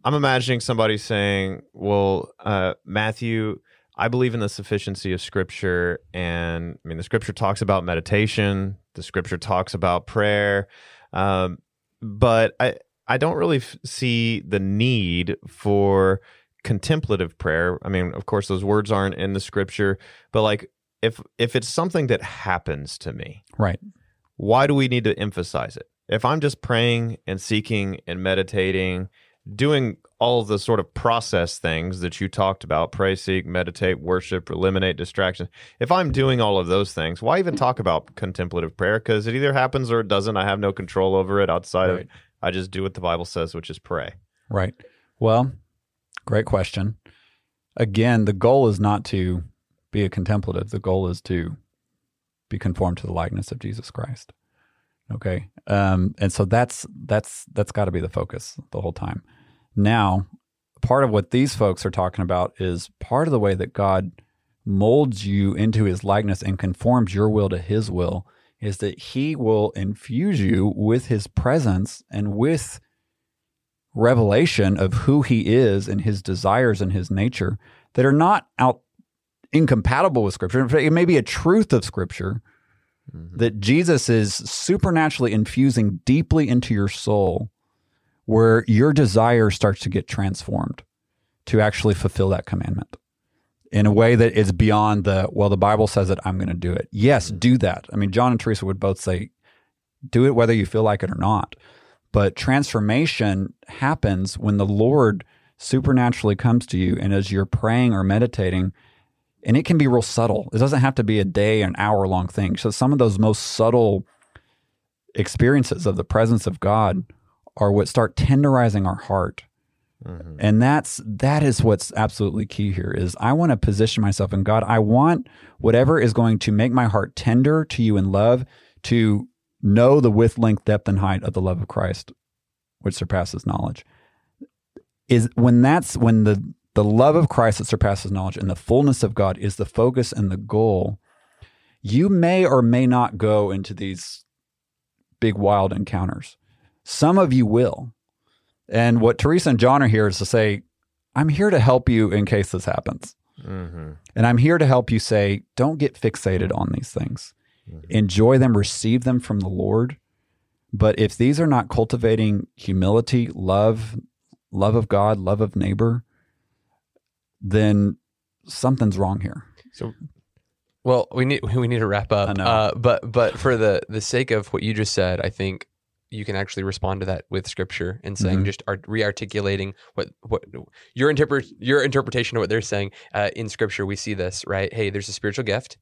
S1: I'm imagining somebody saying, "Well, uh, Matthew, I believe in the sufficiency of Scripture, and I mean, the Scripture talks about meditation. The Scripture talks about prayer, um, but I I don't really f- see the need for contemplative prayer. I mean, of course, those words aren't in the Scripture, but like if if it's something that happens to me,
S2: Right.
S1: why do we need to emphasize it? If I'm just praying and seeking and meditating, doing all the sort of process things that you talked about pray, seek, meditate, worship, eliminate distractions. If I'm doing all of those things, why even talk about contemplative prayer? Because it either happens or it doesn't. I have no control over it outside
S2: Right.
S1: of I just do what the Bible says, which is pray.
S2: Right. Well, great question. Again, the goal is not to be a contemplative. The goal is to be conformed to the likeness of Jesus Christ. Okay. Um, and so that's that's that's got to be the focus the whole time. Now, part of what these folks are talking about is part of the way that God molds you into his likeness and conforms your will to his will is that he will infuse you with his presence and with revelation of who he is and his desires and his nature that are not out incompatible with scripture. In fact, It may be a truth of scripture mm-hmm. that Jesus is supernaturally infusing deeply into your soul where your desire starts to get transformed to actually fulfill that commandment in a way that is beyond the well the bible says it i'm going to do it. Yes mm-hmm. do that. I mean john and teresa would both say do it whether you feel like it or not. But transformation happens when the lord supernaturally comes to you and as you're praying or meditating and it can be real subtle. It doesn't have to be a day an hour long thing. So some of those most subtle experiences of the presence of god are what start tenderizing our heart mm-hmm. and that's that is what's absolutely key here is I want to position myself in God. I want whatever is going to make my heart tender to you in love to know the width, length, depth, and height of the love of Christ, which surpasses knowledge. Is when that's when the the love of Christ that surpasses knowledge and the fullness of God is the focus and the goal. You may or may not go into these big wild encounters. Some of you will. And what Teresa and John are here is to say, I'm here to help you in case this happens.
S1: Mm-hmm.
S2: And I'm here to help you say, don't get fixated on these things. Enjoy them, receive them from the Lord. But if these are not cultivating humility, love, love of God, love of neighbor, then something's wrong here.
S3: So, well, we need we need to wrap up. Uh, but but for the the sake of what you just said, I think you can actually respond to that with scripture and saying
S2: Mhm.
S3: just art, re-articulating what what your interpret your interpretation of what they're saying uh, in scripture. We see this right. Hey, there's a spiritual gift.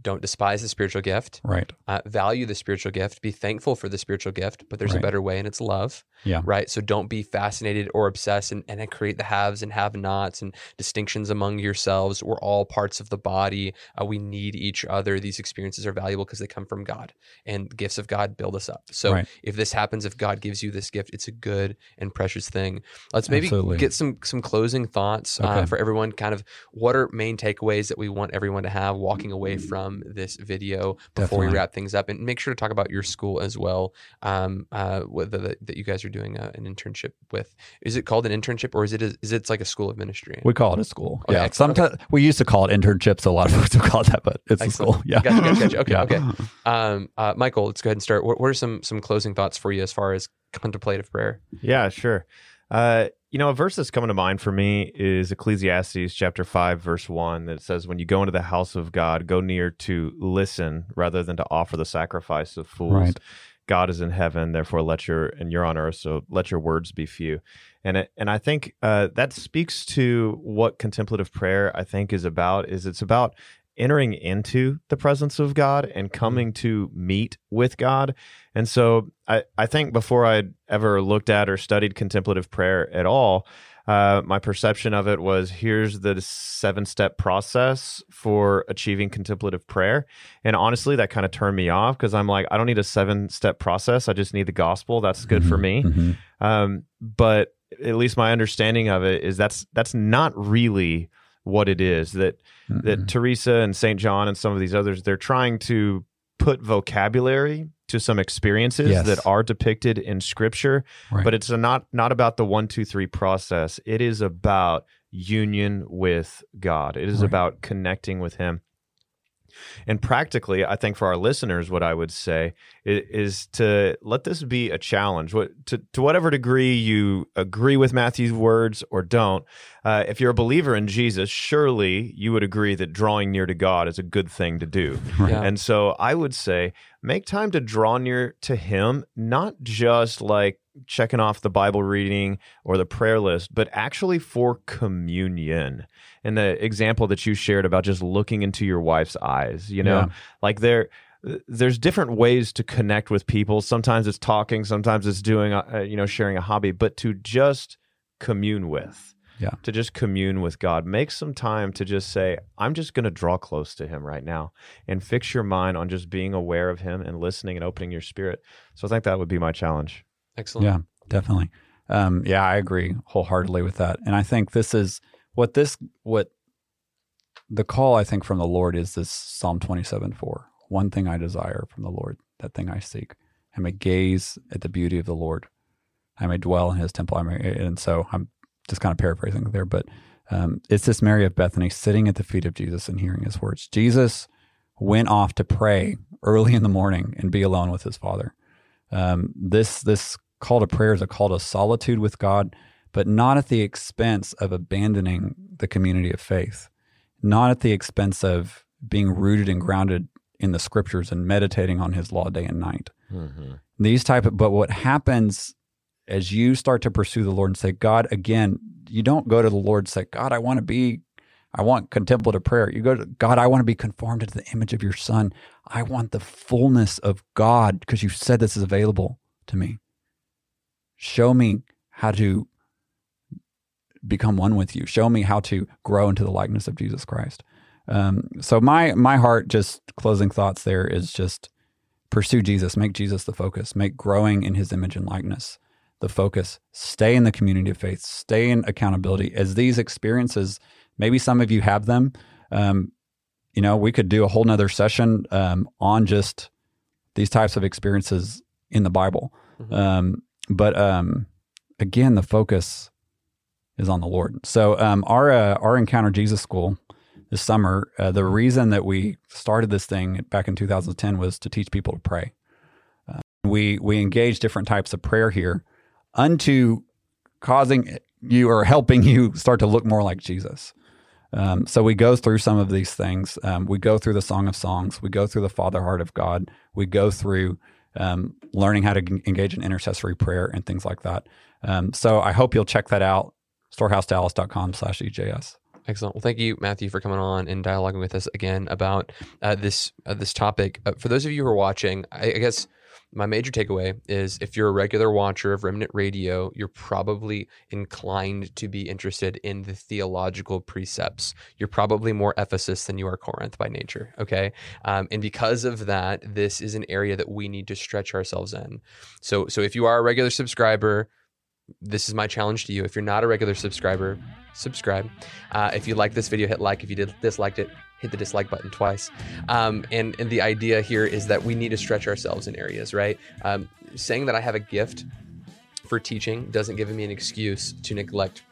S3: Don't despise the spiritual gift.
S2: Right.
S3: Uh, value the spiritual gift. Be thankful for the spiritual gift. But there's a better way, and it's love.
S2: Yeah.
S3: Right. So don't be fascinated or obsessed and, and create the haves and have nots and distinctions among yourselves. We're all parts of the body. Uh, we need each other. These experiences are valuable because they come from God, and gifts of God build us up. So
S2: Right.
S3: if this happens, if God gives you this gift, it's a good and precious thing. Let's maybe
S2: Absolutely.
S3: get some some closing thoughts uh, for everyone. Kind of what are main takeaways that we want everyone to have walking away from this video before we wrap things up, and make sure to talk about your school as well. Um, uh, whether that, that you guys are doing uh, an internship with. Is it called an internship, or is it a, is it like a school of ministry?
S2: We call it a school.
S3: Okay,
S2: yeah.
S3: excellent.
S2: Sometimes we used to call it internships. So a lot of folks will call it that, but it's a school. Yeah.
S3: Gotcha, gotcha, gotcha. Okay,
S2: Yeah.
S3: okay. Um, uh, Michael, let's go ahead and start. What, what are some some closing thoughts for you as far as contemplative prayer?
S1: Yeah, sure. Uh, you know, a verse that's coming to mind for me is Ecclesiastes chapter 5, verse 1, that says, When you go into the house of God, go near to listen rather than to offer the sacrifice of fools.
S2: Right.
S1: God is in heaven, therefore let your and you're on earth, so let your words be few. And it, and I think uh, that speaks to what contemplative prayer I think is about. Is it's about entering into the presence of God and
S3: Mm-hmm.
S1: coming to meet with God. And so I, I think before I'd ever looked at or studied contemplative prayer at all, uh, my perception of it was here's the seven step process for achieving contemplative prayer. And honestly, that kind of turned me off because I'm like, I don't need a seven step process. I just need the gospel. That's good for me.
S2: Mhm.
S1: Um, but at least my understanding of it is that's that's not really what it is. That that
S2: Mhm.
S1: Teresa and St. John and some of these others, they're trying to put vocabulary to some experiences
S2: Yes.
S1: that are depicted in scripture,
S2: Right.
S1: but it's not not about the one, two, three process. It is about union with God. It is
S2: Right.
S1: about connecting with Him. And practically, I think for our listeners, what I would say i- is to let this be a challenge. What to, to whatever degree you agree with Matthew's words or don't, uh, if you're a believer in Jesus, surely you would agree that drawing near to God is a good thing to do.
S2: Right.
S3: Yeah.
S1: And so I would say make time to draw near to Him, not just like checking off the Bible reading or the prayer list, but actually for communion. And the example that you shared about just looking into your wife's eyes, you know,
S2: Yeah.
S1: like there. There's different ways to connect with people. Sometimes it's talking, sometimes it's doing, uh, you know, sharing a hobby, but to just commune with,
S2: Yeah.
S1: to just commune with God. Make some time to just say, I'm just going to draw close to Him right now and fix your mind on just being aware of Him and listening and opening your spirit. So I think that would be my challenge.
S3: Excellent.
S2: Yeah, definitely. Um, yeah, I agree wholeheartedly with that. And I think this is what this what the call I think from the Lord is this Psalm twenty seven four. One thing I desire from the Lord, that thing I seek. I may gaze at the beauty of the Lord. I may dwell in his temple. I may and so I'm just kind of paraphrasing there, but um, it's this Mary of Bethany sitting at the feet of Jesus and hearing his words. Jesus went off to pray early in the morning and be alone with his father. Um, this this call to prayer is a call to solitude with God, but not at the expense of abandoning the community of faith, not at the expense of being rooted and grounded in the scriptures and meditating on His law day and night. Mm-hmm. These type of, but what happens as you start to pursue the Lord and say, God, again, you don't go to the Lord and say, God, I want to be, I want contemplative prayer. You go to God, I want to be conformed to the image of your Son. I want the fullness of God because you said this is available to me. Show me how to become one with you. Show me how to grow into the likeness of Jesus Christ. Um, so my my heart, just closing thoughts there is just pursue Jesus, make Jesus the focus, make growing in His image and likeness the focus. Stay in the community of faith. Stay in accountability. As these experiences, maybe some of you have them. Um, you know, we could do a whole nother session um, on just these types of experiences in the Bible.
S3: Mhm.
S2: Um, but um, again, the focus is on the Lord. So um, our uh, our Encounter Jesus School this summer, uh, the reason that we started this thing back in 2010 was to teach people to pray. Uh, we we engage different types of prayer here unto causing you or helping you start to look more like Jesus. Um, so we go through some of these things. Um, we go through the Song of Songs. We go through the Father Heart of God. We go through um, learning how to engage in intercessory prayer and things like that. Um, so I hope you'll check that out. storehousedallas.com slash EJS.
S3: Excellent. Well, thank you, Matthew, for coming on and dialoguing with us again about uh, this uh, this topic. Uh, for those of you who are watching, I, I guess my major takeaway is if you're a regular watcher of Remnant Radio, you're probably inclined to be interested in the theological precepts. You're probably more Ephesus than you are Corinth by nature. Okay, um, and because of that, this is an area that we need to stretch ourselves in. So, so if you are a regular subscriber, this is my challenge to you. If you're not a regular subscriber, subscribe. Uh, if you like this video, hit like. If you did disliked it, hit the dislike button twice. Um, and and the idea here is that we need to stretch ourselves in areas, right? Um, saying that I have a gift for teaching doesn't give me an excuse to neglect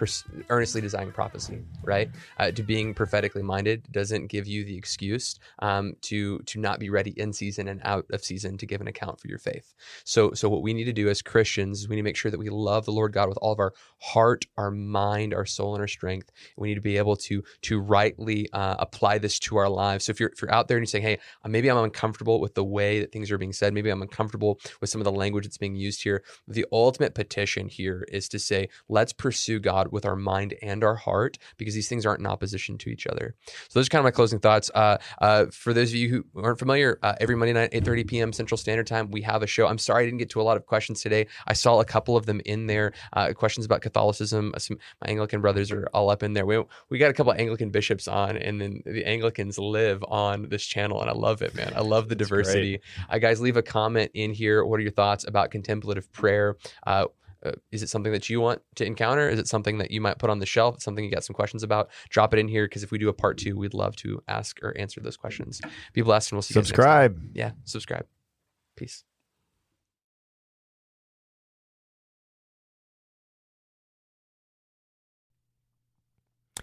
S3: pers- earnestly desiring prophecy, right? Uh, to being prophetically minded doesn't give you the excuse um, to to not be ready in season and out of season to give an account for your faith. So so what we need to do as Christians is we need to make sure that we love the Lord God with all of our heart, our mind, our soul, and our strength. We need to be able to to rightly uh, apply this to our lives. So if you're if you're out there and you're saying, hey, uh, maybe I'm uncomfortable with the way that things are being said, maybe I'm uncomfortable with some of the language that's being used here. The ultimate petition here is to say, let's pursue God with our mind and our heart because these things aren't in opposition to each other. So those are kind of my closing thoughts. Uh, uh, for those of you who aren't familiar, uh, every Monday night, 8:30 p.m. Central Standard Time, we have a show. I'm sorry I didn't get to a lot of questions today. I saw a couple of them in there. Uh, questions about Catholicism. Some my Anglican brothers are all up in there. We we got a couple of Anglican bishops on, and then the Anglicans live on this channel, and I love it, man. I love the diversity. Uh, guys, leave a comment in here. What are your thoughts about contemplative prayer? Uh, uh, is it something that you want to encounter? Is it something that you might put on the shelf? It's something you got some questions about? Drop it in here because if we do a part two, we'd love to ask or answer those questions. Be blessed, and we'll see. you next time.
S1: Subscribe.
S3: Yeah, subscribe. Peace.